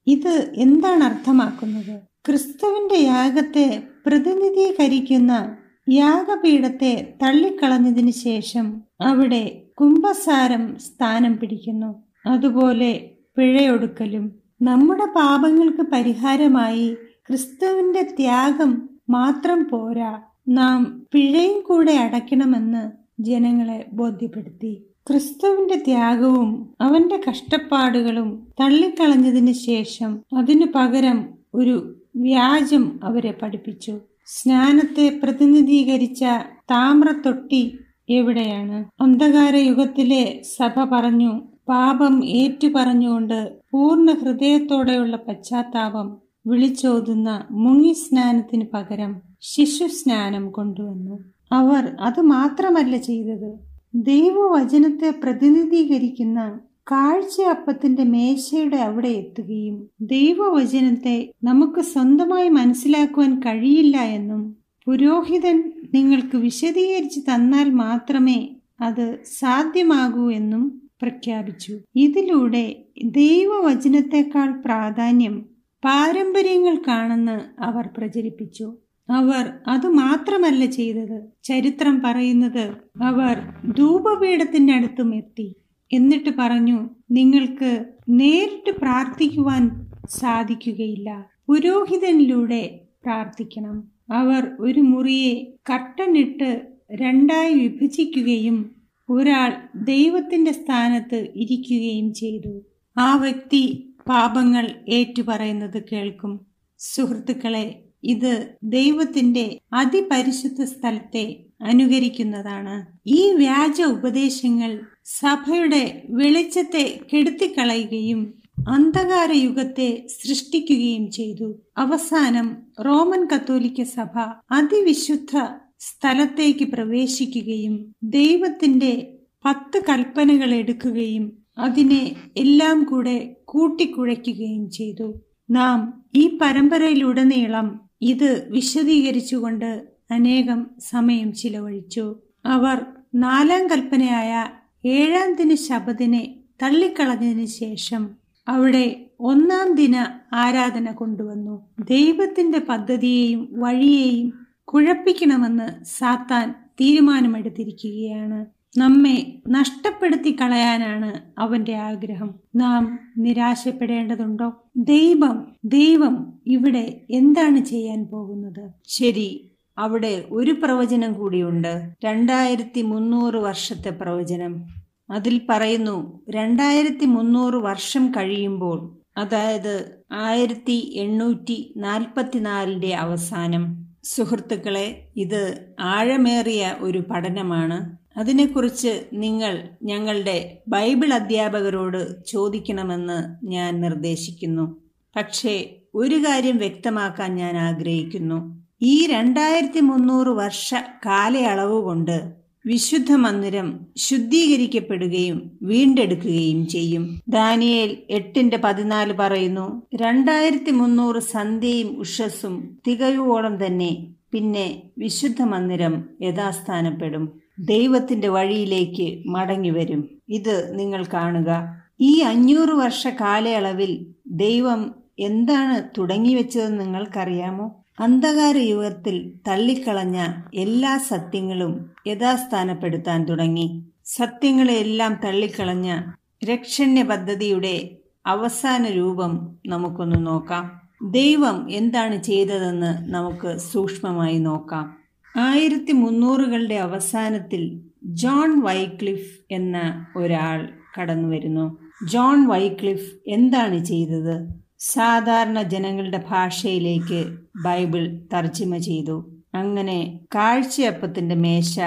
ഇത് എന്താണ് അർത്ഥമാക്കുന്നത്? ക്രിസ്തുവിന്റെ യാഗത്തെ പ്രതിനിധീകരിക്കുന്ന യാഗപീഠത്തെ തള്ളിക്കളഞ്ഞതിന് ശേഷം അവിടെ കുംഭസാരം സ്ഥാനം പിടിക്കുന്നു. അതുപോലെ പിഴയൊടുക്കലും നമ്മുടെ പാപങ്ങൾക്ക് പരിഹാരമായി ക്രിസ്തുവിന്റെ ത്യാഗം മാത്രം പോരാ. നാം പിഴയും കൂടെ അടയ്ക്കണമെന്ന് ജനങ്ങളെ ബോധ്യപ്പെടുത്തി. ക്രിസ്തുവിന്റെ ത്യാഗവും അവന്റെ കഷ്ടപ്പാടുകളും തള്ളിക്കളഞ്ഞതിന് ശേഷം അതിനു പകരം ഒരു വ്യാജം അവരെ പഠിപ്പിച്ചു. സ്നാനത്തെ പ്രതിനിധീകരിച്ച താമ്രത്തൊട്ടി എവിടെയാണ്? അന്ധകാര യുഗത്തിലെ സഭ പറഞ്ഞു പാപം ഏറ്റുപറഞ്ഞുകൊണ്ട് പൂർണ ഹൃദയത്തോടെയുള്ള പശ്ചാത്താപം വിളിച്ചോതുന്ന മുങ്ങി സ്നാനത്തിന് പകരം ശിശു സ്നാനം കൊണ്ടുവന്നു. അവർ അത് മാത്രമല്ല ചെയ്തത്. ദൈവവചനത്തെ പ്രതിനിധീകരിക്കുന്ന കാഴ്ചയപ്പത്തിന്റെ മേശയുടെ അവിടെ എത്തുകയും ദൈവവചനത്തെ നമുക്ക് സ്വന്തമായി മനസ്സിലാക്കുവാൻ കഴിയില്ല എന്നും പുരോഹിതൻ നിങ്ങൾക്ക് വിശദീകരിച്ച് തന്നാൽ മാത്രമേ അത് സാധ്യമാകൂ എന്നും പ്രഖ്യാപിച്ചു. ഇതിലൂടെ ദൈവവചനത്തെക്കാൾ പ്രാധാന്യം പാരമ്പര്യങ്ങൾക്കാണെന്ന് അവർ പ്രചരിപ്പിച്ചു. അവർ അത് മാത്രമല്ല ചെയ്തത്. ചരിത്രം പറയുന്നത് അവർ ധൂപപീഠത്തിന്റെ അടുത്തും എത്തി. എന്നിട്ട് പറഞ്ഞു നിങ്ങൾക്ക് നേരിട്ട് പ്രാർത്ഥിക്കുവാൻ സാധിക്കുകയില്ല. പുരോഹിതനിലൂടെ പ്രാർത്ഥിക്കണം. അവർ ഒരു മുറിയെ കട്ടനിട്ട് രണ്ടായി വിഭജിക്കുകയും ഒരാൾ ദൈവത്തിന്റെ സ്ഥാനത്ത് ഇരിക്കുകയും ചെയ്തു. ആ വ്യക്തി പാപങ്ങൾ ഏറ്റുപറയുന്നത് കേൾക്കും. സുഹൃത്തുക്കളെ ഇത് ദൈവത്തിന്റെ അതിപരിശുദ്ധ സ്ഥലത്തെ അനുകരിക്കുന്നതാണ്. ഈ വ്യാജ ഉപദേശങ്ങൾ സഭയുടെ വെളിച്ചത്തെ കെടുത്തിക്കളയുകയും അന്ധകാര യുഗത്തെ സൃഷ്ടിക്കുകയും ചെയ്തു. അവസാനം റോമൻ കത്തോലിക്ക സഭ അതിവിശുദ്ധ സ്ഥലത്തേക്ക് പ്രവേശിക്കുകയും ദൈവത്തിന്റെ പത്ത് കൽപ്പനകൾ എടുക്കുകയും അതിനെ എല്ലാം കൂടെ കൂട്ടിക്കുഴയ്ക്കുകയും ചെയ്തു. നാം ഈ പരമ്പരയിലുടനീളം ഇത് വിശദീകരിച്ചുകൊണ്ട് അനേകം സമയം ചിലവഴിച്ചു. അവർ നാലാം കൽപ്പനയായ ഏഴാം ദിന ശബദിനെ തള്ളിക്കളഞ്ഞതിന് ശേഷം അവിടെ ഒന്നാം ദിന ആരാധന കൊണ്ടുവന്നു. ദൈവത്തിന്റെ പദ്ധതിയെയും വഴിയെയും കുഴപ്പിക്കണമെന്ന് സാത്താൻ തീരുമാനമെടുത്തിരിക്കുകയാണ്. നമ്മെ നഷ്ടപ്പെടുത്തി കളയാനാണ് അവന്റെ ആഗ്രഹം. നാം നിരാശപ്പെടേണ്ടതുണ്ടോ? ദൈവം ദൈവം ഇവിടെ എന്താണ് ചെയ്യാൻ പോകുന്നത്? ശരി അവിടെ ഒരു പ്രവചനം കൂടിയുണ്ട്. രണ്ടായിരത്തി മുന്നൂറ് വർഷത്തെ പ്രവചനം. അതിൽ പറയുന്നു രണ്ടായിരത്തി മുന്നൂറ് വർഷം കഴിയുമ്പോൾ അതായത് ആയിരത്തി എണ്ണൂറ്റി നാൽപ്പത്തിനാലിന്റെ അവസാനം. സുഹൃത്തുക്കളെ ഇത് ആഴമേറിയ ഒരു പഠനമാണ്. അതിനെക്കുറിച്ച് നിങ്ങൾ ഞങ്ങളുടെ ബൈബിൾ അധ്യാപകരോട് ചോദിക്കണമെന്ന് ഞാൻ നിർദ്ദേശിക്കുന്നു. പക്ഷേ ഒരു കാര്യം വ്യക്തമാക്കാൻ ഞാൻ ആഗ്രഹിക്കുന്നു. ഈ രണ്ടായിരത്തി മുന്നൂറ് വർഷ കാലയളവ് കൊണ്ട് വിശുദ്ധ മന്ദിരം ശുദ്ധീകരിക്കപ്പെടുകയും വീണ്ടെടുക്കുകയും ചെയ്യും. ദാനിയേൽ എട്ടിന്റെ പതിനാല് പറയുന്നു രണ്ടായിരത്തി മുന്നൂറ് സന്ധ്യയും ഉഷസ്സും തികയുവോളം തന്നെ പിന്നെ വിശുദ്ധ മന്ദിരം യഥാസ്ഥാനപ്പെടും. ദൈവത്തിന്റെ വഴിയിലേക്ക് മടങ്ങി വരും ഇത് നിങ്ങൾ കാണുക. ഈ അഞ്ഞൂറ് വർഷ കാലയളവിൽ ദൈവം എന്താണ് തുടങ്ങി തുടങ്ങിവെച്ചതെന്ന് നിങ്ങൾക്കറിയാമോ? അന്ധകാര യുഗത്തിൽ തള്ളിക്കളഞ്ഞ എല്ലാ സത്യങ്ങളും യഥാസ്ഥാനപ്പെടുത്താൻ തുടങ്ങി. സത്യങ്ങളെല്ലാം തള്ളിക്കളഞ്ഞ രക്ഷണ്യ പദ്ധതിയുടെ അവസാന രൂപം നമുക്കൊന്ന് നോക്കാം. ദൈവം എന്താണ് ചെയ്തതെന്ന് നമുക്ക് സൂക്ഷ്മമായി നോക്കാം. ആയിരത്തി മുന്നൂറുകളുടെ അവസാനത്തിൽ ജോൺ വൈക്ലിഫ് എന്ന ഒരാൾ കടന്നു വരുന്നു ജോൺ വൈക്ലിഫ് എന്താണ് ചെയ്തത്? സാധാരണ ജനങ്ങളുടെ ഭാഷയിലേക്ക് ബൈബിൾ തർജിമ ചെയ്തു. അങ്ങനെ കാഴ്ചയപ്പത്തിന്റെ മേശ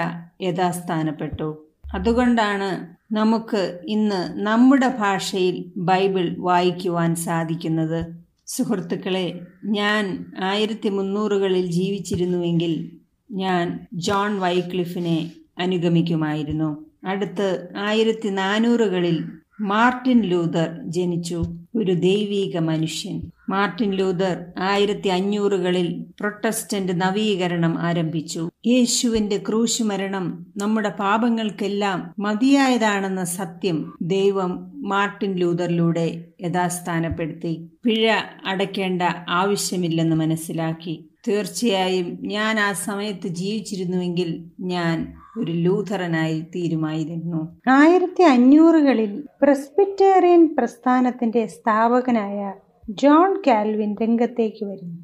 യഥാസ്ഥാനപ്പെട്ടു. അതുകൊണ്ടാണ് നമുക്ക് ഇന്ന് നമ്മുടെ ഭാഷയിൽ ബൈബിൾ വായിക്കുവാൻ സാധിക്കുന്നത്. സുഹൃത്തുക്കളെ ഞാൻ ആയിരത്തി മുന്നൂറുകളിൽ ജീവിച്ചിരുന്നുവെങ്കിൽ ഞാൻ ജോൺ വൈക്ലിഫിനെ അനുഗമിക്കുമായിരുന്നു. അടുത്ത് ആയിരത്തി നാനൂറുകളിൽ മാർട്ടിൻ ലൂതർ ജനിച്ചു. ഒരു ദൈവീക മനുഷ്യൻ. മാർട്ടിൻ ലൂതർ ആയിരത്തി അഞ്ഞൂറുകളിൽ പ്രൊട്ടസ്റ്റന്റ് നവീകരണം ആരംഭിച്ചു. യേശുവിന്റെ ക്രൂശുമരണം നമ്മുടെ പാപങ്ങൾക്കെല്ലാം മതിയായതാണെന്ന സത്യം ദൈവം മാർട്ടിൻ ലൂതറിലൂടെ യഥാസ്ഥാനപ്പെടുത്തി. പിഴ അടയ്ക്കേണ്ട ആവശ്യമില്ലെന്ന് മനസ്സിലാക്കി. തീർച്ചയായും ഞാൻ ആ സമയത്ത് ജീവിച്ചിരുന്നുവെങ്കിൽ ഞാൻ ഒരു ലൂഥറനായി തീരുമായിരുന്നു. ആയിരത്തി അഞ്ഞൂറുകളിൽ പ്രസ്ബിറ്റേറിയൻ പ്രസ്ഥാനത്തിന്റെ സ്ഥാപകനായ ജോൺ കാൽവിൻ രംഗത്തേക്ക് വരുന്നു.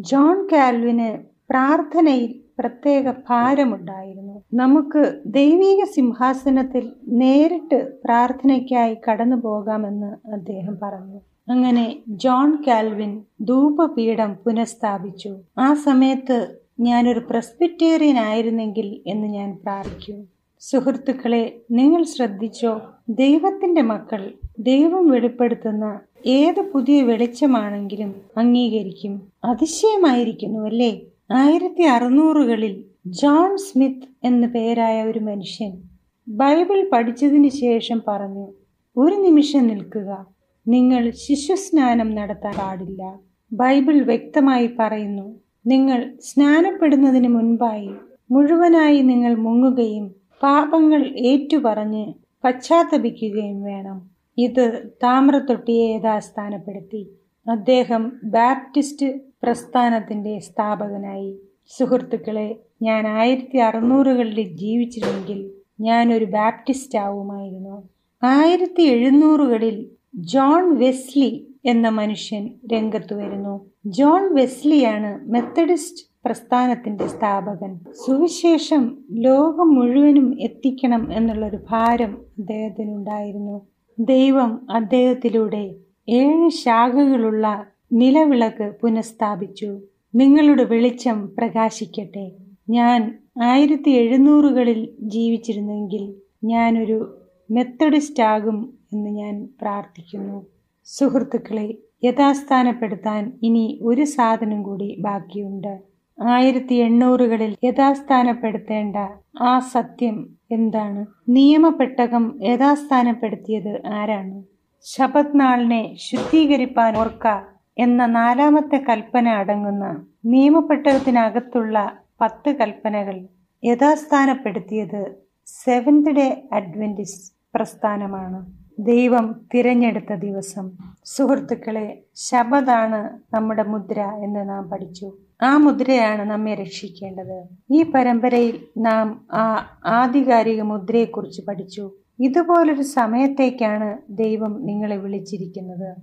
ജോൺ കാൽവിന് പ്രാർത്ഥനയിൽ പ്രത്യേക ഭാരമുണ്ടായിരുന്നു. നമുക്ക് ദൈവീക സിംഹാസനത്തിൽ നേരിട്ട് പ്രാർത്ഥനയ്ക്കായി കടന്നു പോകാമെന്ന് അദ്ദേഹം പറഞ്ഞു. അങ്ങനെ ജോൺ കാൽവിൻ ധൂപപീഠം പുനഃസ്ഥാപിച്ചു. ആ സമയത്ത് ഞാനൊരു പ്രസ്ബിറ്റേറിയൻ ആയിരുന്നെങ്കിൽ എന്ന് ഞാൻ പ്രാർത്ഥിക്കും. സുഹൃത്തുക്കളെ നിങ്ങൾ ശ്രദ്ധിച്ചോ? ദൈവത്തിന്റെ മക്കൾ ദൈവം വെളിപ്പെടുത്തുന്ന ഏത് പുതിയ വെളിച്ചമാണെങ്കിലും അംഗീകരിക്കും. അതിശയമായിരിക്കുന്നു അല്ലേ ആയിരത്തി അറുന്നൂറുകളിൽ ജോൺ സ്മിത്ത് എന്നു പേരായ ഒരു മനുഷ്യൻ ബൈബിൾ പഠിച്ചതിന് ശേഷം പറഞ്ഞു ഒരു നിമിഷം നിൽക്കുക. നിങ്ങൾ ശിശുസ്നാനം നടത്താൻ പാടില്ല. ബൈബിൾ വ്യക്തമായി പറയുന്നു നിങ്ങൾ സ്നാനപ്പെടുന്നതിന് മുൻപായി മുഴുവനായി നിങ്ങൾ മുങ്ങുകയും പാപങ്ങൾ ഏറ്റുപറഞ്ഞ് പശ്ചാത്തപിക്കുകയും വേണം. ഇത് താമ്രത്തൊട്ടിയെ യഥാസ്ഥാനപ്പെടുത്തി. അദ്ദേഹം ബാപ്റ്റിസ്റ്റ് പ്രസ്ഥാനത്തിന്റെ സ്ഥാപകനായി. സുഹൃത്തുക്കളെ ഞാൻ ആയിരത്തി അറുന്നൂറുകളിൽ ജീവിച്ചിരുന്നെങ്കിൽ ഞാനൊരു ബാപ്റ്റിസ്റ്റ് ആവുമായിരുന്നു ആയിരത്തി എഴുന്നൂറുകളിൽ ജോൺ വെസ്ലി എന്ന മനുഷ്യൻ രംഗത്തു വരുന്നു. ജോൺ വെസ്ലിയാണ് മെത്തഡിസ്റ്റ് പ്രസ്ഥാനത്തിന്റെ സ്ഥാപകൻ. സുവിശേഷം ലോകം മുഴുവനും എത്തിക്കണം എന്നുള്ളൊരു ഭാരം അദ്ദേഹത്തിനുണ്ടായിരുന്നു. ദൈവം അദ്ദേഹത്തിലൂടെ ഏഴ് ശാഖകളുള്ള നിലവിളക്ക് പുനഃസ്ഥാപിച്ചു. നിങ്ങളുടെ വെളിച്ചം പ്രകാശിക്കട്ടെ. ഞാൻ ആയിരത്തി എഴുന്നൂറുകളിൽ ജീവിച്ചിരുന്നെങ്കിൽ ഞാനൊരു മെത്തഡിസ്റ്റ് ആകും എന്ന് ഞാൻ പ്രാർത്ഥിക്കുന്നു. സുഹൃത്തുക്കളെ യഥാസ്ഥാനപ്പെടുത്താൻ ഇനി ഒരു സാധനം കൂടി ബാക്കിയുണ്ട്. ആയിരത്തി എണ്ണൂറുകളിൽ യഥാസ്ഥാനപ്പെടുത്തേണ്ട ആ സത്യം എന്താണ്? നിയമപ്പെട്ടകം യഥാസ്ഥാനപ്പെടുത്തിയത് ആരാണ്? ശപത് നാളിനെ ശുദ്ധീകരിപ്പാൻ ഓർക്ക എന്ന നാലാമത്തെ കൽപ്പന അടങ്ങുന്ന നിയമപ്പെട്ടകത്തിനകത്തുള്ള പത്ത് കൽപ്പനകൾ യഥാസ്ഥാനപ്പെടുത്തിയത് സെവൻത് ഡേ അഡ്വന്റിസ് പ്രസ്ഥാനമാണ്. ദൈവം തിരഞ്ഞെടുത്ത ദിവസം. സുഹൃത്തുക്കളെ ശബദാണ് നമ്മുടെ മുദ്ര എന്ന് നാം പഠിച്ചു. ആ മുദ്രയാണ് നമ്മെ രക്ഷിക്കേണ്ടത്. ഈ പരമ്പരയിൽ നാം ആ ആധികാരിക മുദ്രയെക്കുറിച്ച് പഠിച്ചു. ഇതുപോലൊരു സമയത്തേക്കാണ് ദൈവം നിങ്ങളെ വിളിച്ചിരിക്കുന്നത്.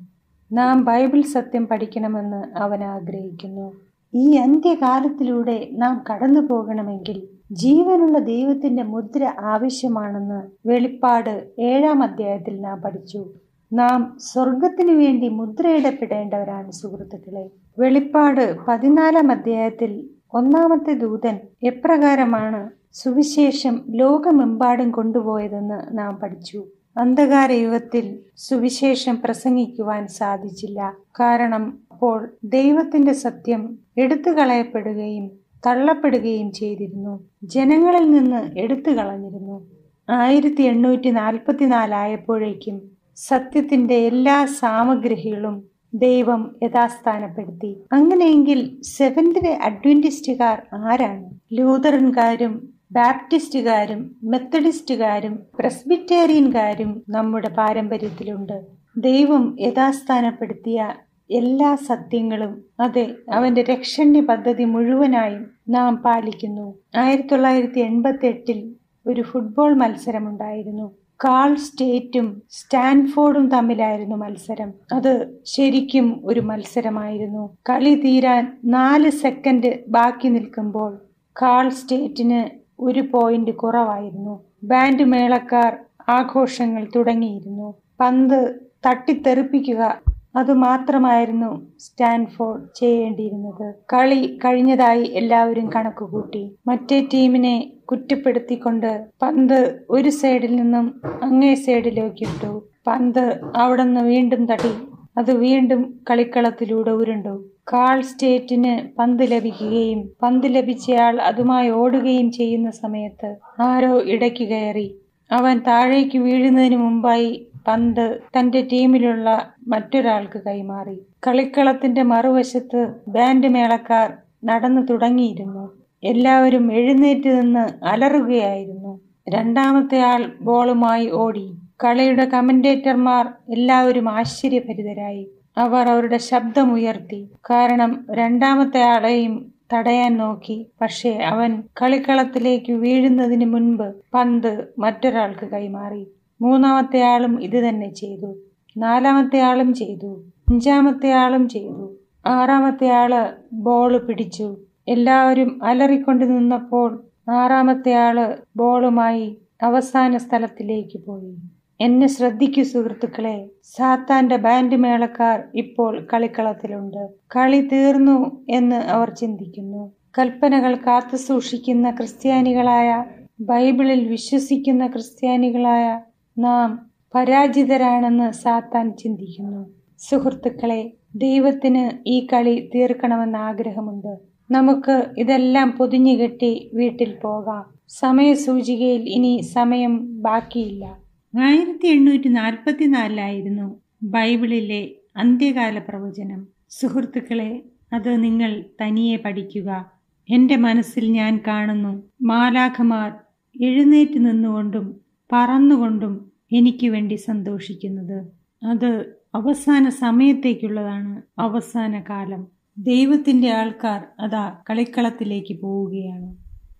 നാം ബൈബിൾ സത്യം പഠിക്കണമെന്ന് അവൻ ആഗ്രഹിക്കുന്നു. ഈ അന്ത്യകാലത്തിലൂടെ നാം കടന്നു പോകണമെങ്കിൽ ജീവനുള്ള ദൈവത്തിന്റെ മുദ്ര ആവശ്യമാണെന്ന് വെളിപ്പാട് ഏഴാം അധ്യായത്തിൽ നാം പഠിച്ചു. നാം സ്വർഗത്തിനു വേണ്ടി മുദ്രയിടപ്പെടേണ്ടവരാണ് സുഹൃത്തുക്കളെ. വെളിപ്പാട് പതിനാലാം അധ്യായത്തിൽ ഒന്നാമത്തെ ദൂതൻ എപ്രകാരമാണ് സുവിശേഷം ലോകമെമ്പാടും കൊണ്ടുപോയതെന്ന് നാം പഠിച്ചു. അന്ധകാര യുഗത്തിൽ സുവിശേഷം പ്രസംഗിക്കുവാൻ സാധിച്ചില്ല. കാരണം അപ്പോൾ ദൈവത്തിന്റെ സത്യം എടുത്തു കളയപ്പെടുകയും തള്ളപ്പെടുകയും ചെയ്തിരുന്നു. ജനങ്ങളിൽ നിന്ന് എടുത്തു കളഞ്ഞിരുന്നു. ആയിരത്തി എണ്ണൂറ്റി നാൽപ്പത്തിനാലായപ്പോഴേക്കും സത്യത്തിന്റെ എല്ലാ സാമഗ്രികളും ദൈവം യഥാസ്ഥാനപ്പെടുത്തി. അങ്ങനെയെങ്കിൽ സെവൻത്തിലെ അഡ്വന്റിസ്റ്റുകാർ ആരാണ്? ലൂതറൻകാരും ബാപ്റ്റിസ്റ്റുകാരും മെത്തഡിസ്റ്റുകാരും പ്രസ്ബിറ്റേറിയൻകാരും നമ്മുടെ പാരമ്പര്യത്തിലുണ്ട്. ദൈവം യഥാസ്ഥാനപ്പെടുത്തിയ എല്ലാ സത്യങ്ങളും അതെ അവന്റെ രക്ഷണ്യ പദ്ധതി മുഴുവനായും നാം പാലിക്കുന്നു. ആയിരത്തി തൊള്ളായിരത്തി എൺപത്തി എട്ടിൽ ഒരു ഫുട്ബോൾ മത്സരമുണ്ടായിരുന്നു. കാൾ സ്റ്റേറ്റും സ്റ്റാൻഫോർഡും തമ്മിലായിരുന്നു മത്സരം. അത് ശരിക്കും ഒരു മത്സരമായിരുന്നു. കളി തീരാൻ നാല് സെക്കൻഡ് ബാക്കി നിൽക്കുമ്പോൾ കാൾ സ്റ്റേറ്റിന് ഒരു പോയിന്റ് കുറവായിരുന്നു. ബാൻഡ് മേളക്കാർ ആഘോഷങ്ങൾ തുടങ്ങിയിരുന്നു. പന്ത് തട്ടിത്തെറിപ്പിക്കുക അതുമാത്രമായിരുന്നു സ്റ്റാൻഫോർഡ് ചെയ്യേണ്ടിയിരുന്നത്. കളി കഴിഞ്ഞതായി എല്ലാവരും കണക്കുകൂട്ടി. മറ്റേ ടീമിനെ കുറ്റപ്പെടുത്തിക്കൊണ്ട് പന്ത് ഒരു സൈഡിൽ നിന്നും അങ്ങേ സൈഡിലേക്ക് ഇട്ടു. പന്ത് അവിടെ നിന്ന് വീണ്ടും തട്ടി. അത് വീണ്ടും കളിക്കളത്തിലൂടെ ഉരുണ്ടു. കാൾ സ്റ്റേറ്റിന് പന്ത് ലഭിക്കുകയും പന്ത് ലഭിച്ചയാൾ അതുമായി ഓടുകയും ചെയ്യുന്ന സമയത്ത് ആരോ ഇടയ്ക്ക് കയറി. അവൻ താഴേക്ക് വീഴുന്നതിന് മുമ്പായി പന്ത് തന്റെ ടീമിലുള്ള മറ്റൊരാൾക്ക് കൈമാറി. കളിക്കളത്തിന്റെ മറുവശത്ത് ബാൻഡ് മേളക്കാർ നടന്നു തുടങ്ങിയിരുന്നു. എല്ലാവരും എഴുന്നേറ്റ് നിന്ന് അലറുകയായിരുന്നു. രണ്ടാമത്തെ ആൾ ബോളുമായി ഓടി. കളിയുടെ കമന്റേറ്റർമാർ എല്ലാവരും ആശ്ചര്യഭരിതരായി. അവർ അവരുടെ ശബ്ദമുയർത്തി. കാരണം രണ്ടാമത്തെ ആളെയും തടയാൻ നോക്കി. പക്ഷേ അവൻ കളിക്കളത്തിലേക്ക് വീഴുന്നതിന് മുൻപ് പന്ത് മറ്റൊരാൾക്ക് കൈമാറി. മൂന്നാമത്തെ ആളും ഇത് തന്നെ ചെയ്തു. നാലാമത്തെ ആളും ചെയ്തു. അഞ്ചാമത്തെ ആളും ചെയ്തു. ആറാമത്തെ ആൾ ബോൾ പിടിച്ചു. എല്ലാവരും അലറിക്കൊണ്ട് നിന്നപ്പോൾ ആറാമത്തെ ആൾ ബോളുമായി അവസാന സ്ഥലത്തിലേക്ക് പോയി. എന്നെ ശ്രദ്ധിക്കൂ സുഹൃത്തുക്കളെ. സാത്താന്റെ ബാൻഡ് മേളക്കാർ ഇപ്പോൾ കളിക്കളത്തിലുണ്ട്. കളി തീർന്നു എന്ന് അവർ ചിന്തിക്കുന്നു. കൽപ്പനകൾ കാത്തു സൂക്ഷിക്കുന്ന ക്രിസ്ത്യാനികളായ ബൈബിളിൽ വിശ്വസിക്കുന്ന ക്രിസ്ത്യാനികളായ നാം പരാജിതരാണെന്ന് സാത്താൻ ചിന്തിക്കുന്നു. സുഹൃത്തുക്കളെ ദൈവത്തിന് ഈ കളി തീർക്കണമെന്ന് ആഗ്രഹമുണ്ട്. നമുക്ക് ഇതെല്ലാം പൊതിഞ്ഞുകെട്ടി വീട്ടിൽ പോകാം. സമയസൂചികയിൽ ഇനി സമയം ബാക്കിയില്ല. ആയിരത്തി എണ്ണൂറ്റി നാൽപ്പത്തിനാലിലായിരുന്നു ബൈബിളിലെ അന്ത്യകാല പ്രവചനം. സുഹൃത്തുക്കളെ അത് നിങ്ങൾ തനിയെ പഠിക്കുക. എന്റെ മനസ്സിൽ ഞാൻ കാണുന്നു. മാലാഖമാർ എഴുന്നേറ്റ് നിന്നുകൊണ്ടും പറന്നുകൊണ്ടും എനിക്ക് വേണ്ടി സന്തോഷിക്കുന്നത്. അത് അവസാന സമയത്തേക്കുള്ളതാണ് അവസാന കാലം. ദൈവത്തിന്റെ ആൾക്കാർ അതാ കളിക്കളത്തിലേക്ക് പോവുകയാണ്.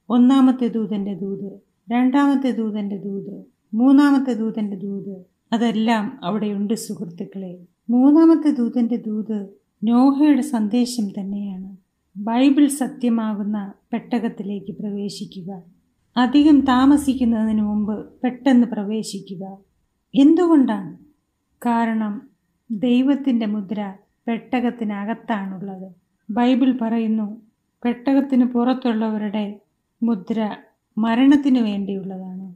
ഒന്നാമത്തെ ദൂതന്റെ ദൂത് രണ്ടാമത്തെ ദൂതന്റെ ദൂത് മൂന്നാമത്തെ ദൂതന്റെ ദൂത് അതെല്ലാം അവിടെയുണ്ട് സുഹൃത്തുക്കളെ. മൂന്നാമത്തെ ദൂതന്റെ ദൂത് നോഹയുടെ സന്ദേശം തന്നെയാണ്. ബൈബിൾ സത്യമാകുന്ന പെട്ടകത്തിലേക്ക് പ്രവേശിക്കുക. അധികം താമസിക്കുന്നതിന് മുമ്പ് പെട്ടെന്ന് പ്രവേശിക്കുക. എന്തുകൊണ്ടാണ്? കാരണം ദൈവത്തിന്റെ മുദ്ര പെട്ടകത്തിനകത്താണുള്ളത്. ബൈബിൾ പറയുന്നു പെട്ടകത്തിന് പുറത്തുള്ളവരുടെ മുദ്ര മരണത്തിന് വേണ്ടിയുള്ളതാണ്.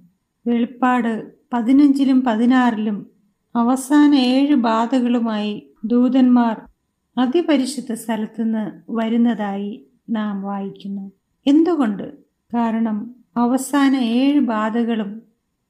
വെളിപ്പാട് പതിനഞ്ചിലും പതിനാറിലും അവസാന ഏഴ് ബാധകളുമായി ദൂതന്മാർ അതിപരിശുദ്ധ സ്ഥലത്തുനിന്ന് വരുന്നതായി നാം വായിക്കുന്നു. എന്തുകൊണ്ട്? കാരണം അവസാന ഏഴ് ബാധകളും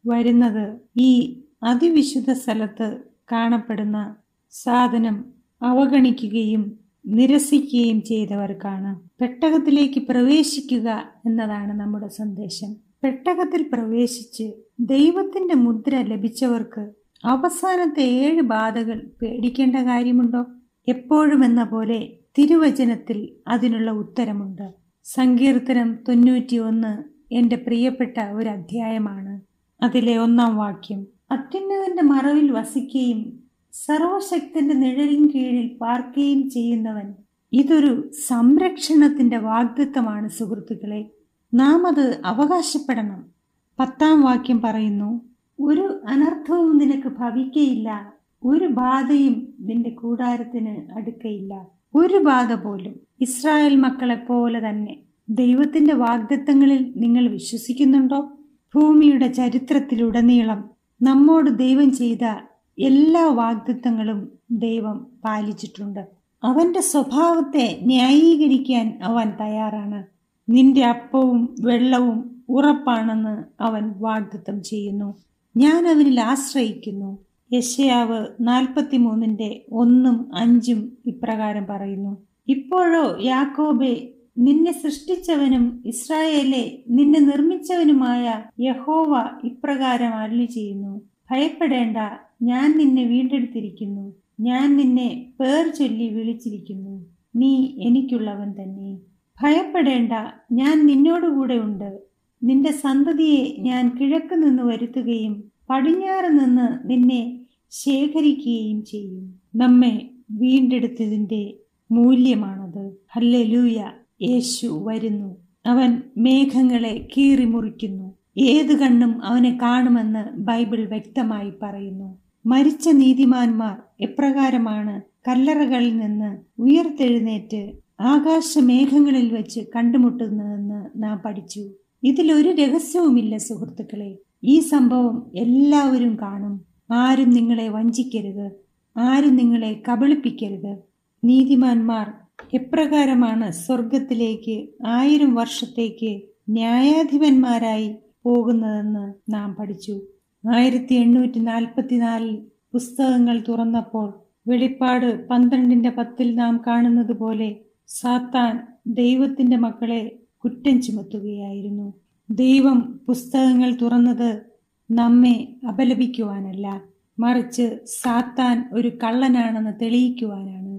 വരുന്നത് ഈ അതിവിശുദ്ധ സ്ഥലത്ത് കാണപ്പെടുന്ന സാധനം അവഗണിക്കുകയും നിരസിക്കുകയും ചെയ്തവർക്കാണ്. പെട്ടകത്തിലേക്ക് പ്രവേശിക്കുക എന്നതാണ് നമ്മുടെ സന്ദേശം. പെട്ടകത്തിൽ പ്രവേശിച്ച് ദൈവത്തിന്റെ മുദ്ര ലഭിച്ചവർക്ക് അവസാനത്തെ ഏഴ് ബാധകൾ പേടിക്കേണ്ട കാര്യമുണ്ടോ? എപ്പോഴും എന്ന പോലെ തിരുവചനത്തിൽ അതിനുള്ള ഉത്തരമുണ്ട്. സങ്കീർത്തനം തൊണ്ണൂറ്റി ഒന്ന് എന്റെ പ്രിയപ്പെട്ട ഒരു അധ്യായമാണ്. അതിലെ ഒന്നാം വാക്യം. അത്യുന്നതന്റെ മറവിൽ വസിക്കുകയും സർവശക്തന്റെ നിഴലിൻ കീഴിൽ പാർക്കുകയും ചെയ്യുന്നവൻ ഇതൊരു സംരക്ഷണത്തിന്റെ വാഗ്ദത്വമാണ് സുഹൃത്തുക്കളെ. നാം അത് അവകാശപ്പെടണം. പത്താം വാക്യം പറയുന്നു ഒരു അനർത്ഥവും നിനക്ക് ഭവിക്കയില്ല. ഒരു ബാധയും നിന്റെ കൂടാരത്തിന് അടുക്കയില്ല. ഒരു ബാധ പോലും. ഇസ്രായേൽ മക്കളെ പോലെ തന്നെ. ദൈവത്തിന്റെ വാഗ്ദത്തങ്ങളിൽ നിങ്ങൾ വിശ്വസിക്കുന്നുണ്ടോ? ഭൂമിയുടെ ചരിത്രത്തിലുടനീളം നമ്മോട് ദൈവം ചെയ്ത എല്ലാ വാഗ്ദത്തങ്ങളും ദൈവം പാലിച്ചിട്ടുണ്ട്. അവന്റെ സ്വഭാവത്തെ ന്യായീകരിക്കാൻ അവൻ തയ്യാറാണ്. നിന്റെ അപ്പവും വെള്ളവും ഉറപ്പാണെന്ന് അവൻ വാഗ്ദത്തം ചെയ്യുന്നു. ഞാൻ അവനിൽ ആശ്രയിക്കുന്നു. യശയാവ് നാൽപ്പത്തിമൂന്നിന്റെ ഒന്നും അഞ്ചും ഇപ്രകാരം പറയുന്നു. ഇപ്പോഴോ യാക്കോബെ നിന്നെ സൃഷ്ടിച്ചവനും ഇസ്രായേലെ നിന്നെ നിർമ്മിച്ചവനുമായ യഹോവ ഇപ്രകാരം അരുളി ചെയ്യുന്നു ഭയപ്പെടേണ്ട ഞാൻ നിന്നെ വീണ്ടെടുത്തിരിക്കുന്നു. ഞാൻ നിന്നെ പേർ ചൊല്ലി വിളിച്ചിരിക്കുന്നു. നീ എനിക്കുള്ളവൻ തന്നെ. ഭയപ്പെടേണ്ട ഞാൻ നിന്നോടുകൂടെ ഉണ്ട്. നിന്റെ സന്തതിയെ ഞാൻ കിഴക്ക് നിന്ന് വരുത്തുകയും പടിഞ്ഞാറ് നിന്ന് നിന്നെ ശേഖരിക്കുകയും ചെയ്യും. നമ്മെ വീണ്ടെടുത്തതിന്റെ മൂല്യമാണത്. ഹല്ലേലൂയ. യേശു വരുന്നു. അവൻ മേഘങ്ങളെ കീറിമുറിക്കുന്നു. ഏത് കണ്ണും അവനെ കാണുമെന്ന് ബൈബിൾ വ്യക്തമായി പറയുന്നു. മരിച്ച നീതിമാന്മാർ എപ്രകാരമാണ് കല്ലറകളിൽ നിന്ന് ഉയർത്തെഴുന്നേറ്റ് ആകാശമേഘങ്ങളിൽ വെച്ച് കണ്ടുമുട്ടുന്നതെന്ന് നാം പഠിച്ചു. ഇതിലൊരു രഹസ്യവുമില്ല സുഹൃത്തുക്കളെ. ഈ സംഭവം എല്ലാവരും കാണും. ആരും നിങ്ങളെ വഞ്ചിക്കരുത്. ആരും നിങ്ങളെ കബളിപ്പിക്കരുത്. നീതിമാന്മാർ എപ്രകാരമാണ് സ്വർഗത്തിലേക്ക് ആയിരം വർഷത്തേക്ക് ന്യായാധിപന്മാരായി പോകുന്നതെന്ന് നാം പഠിച്ചു. ആയിരത്തി എണ്ണൂറ്റി നാൽപ്പത്തിനാലിൽ പുസ്തകങ്ങൾ തുറന്നപ്പോൾ വെളിപ്പാട് പന്ത്രണ്ടിന്റെ പത്തിൽ നാം കാണുന്നത് പോലെ സാത്താൻ ദൈവത്തിന്റെ മക്കളെ കുറ്റം ചുമത്തുകയായിരുന്നു. ദൈവം പുസ്തകങ്ങൾ തുറന്നത് നമ്മെ അപലപിക്കുവാനല്ല മറിച്ച് സാത്താൻ ഒരു കള്ളനാണെന്ന് തെളിയിക്കുവാനാണ്.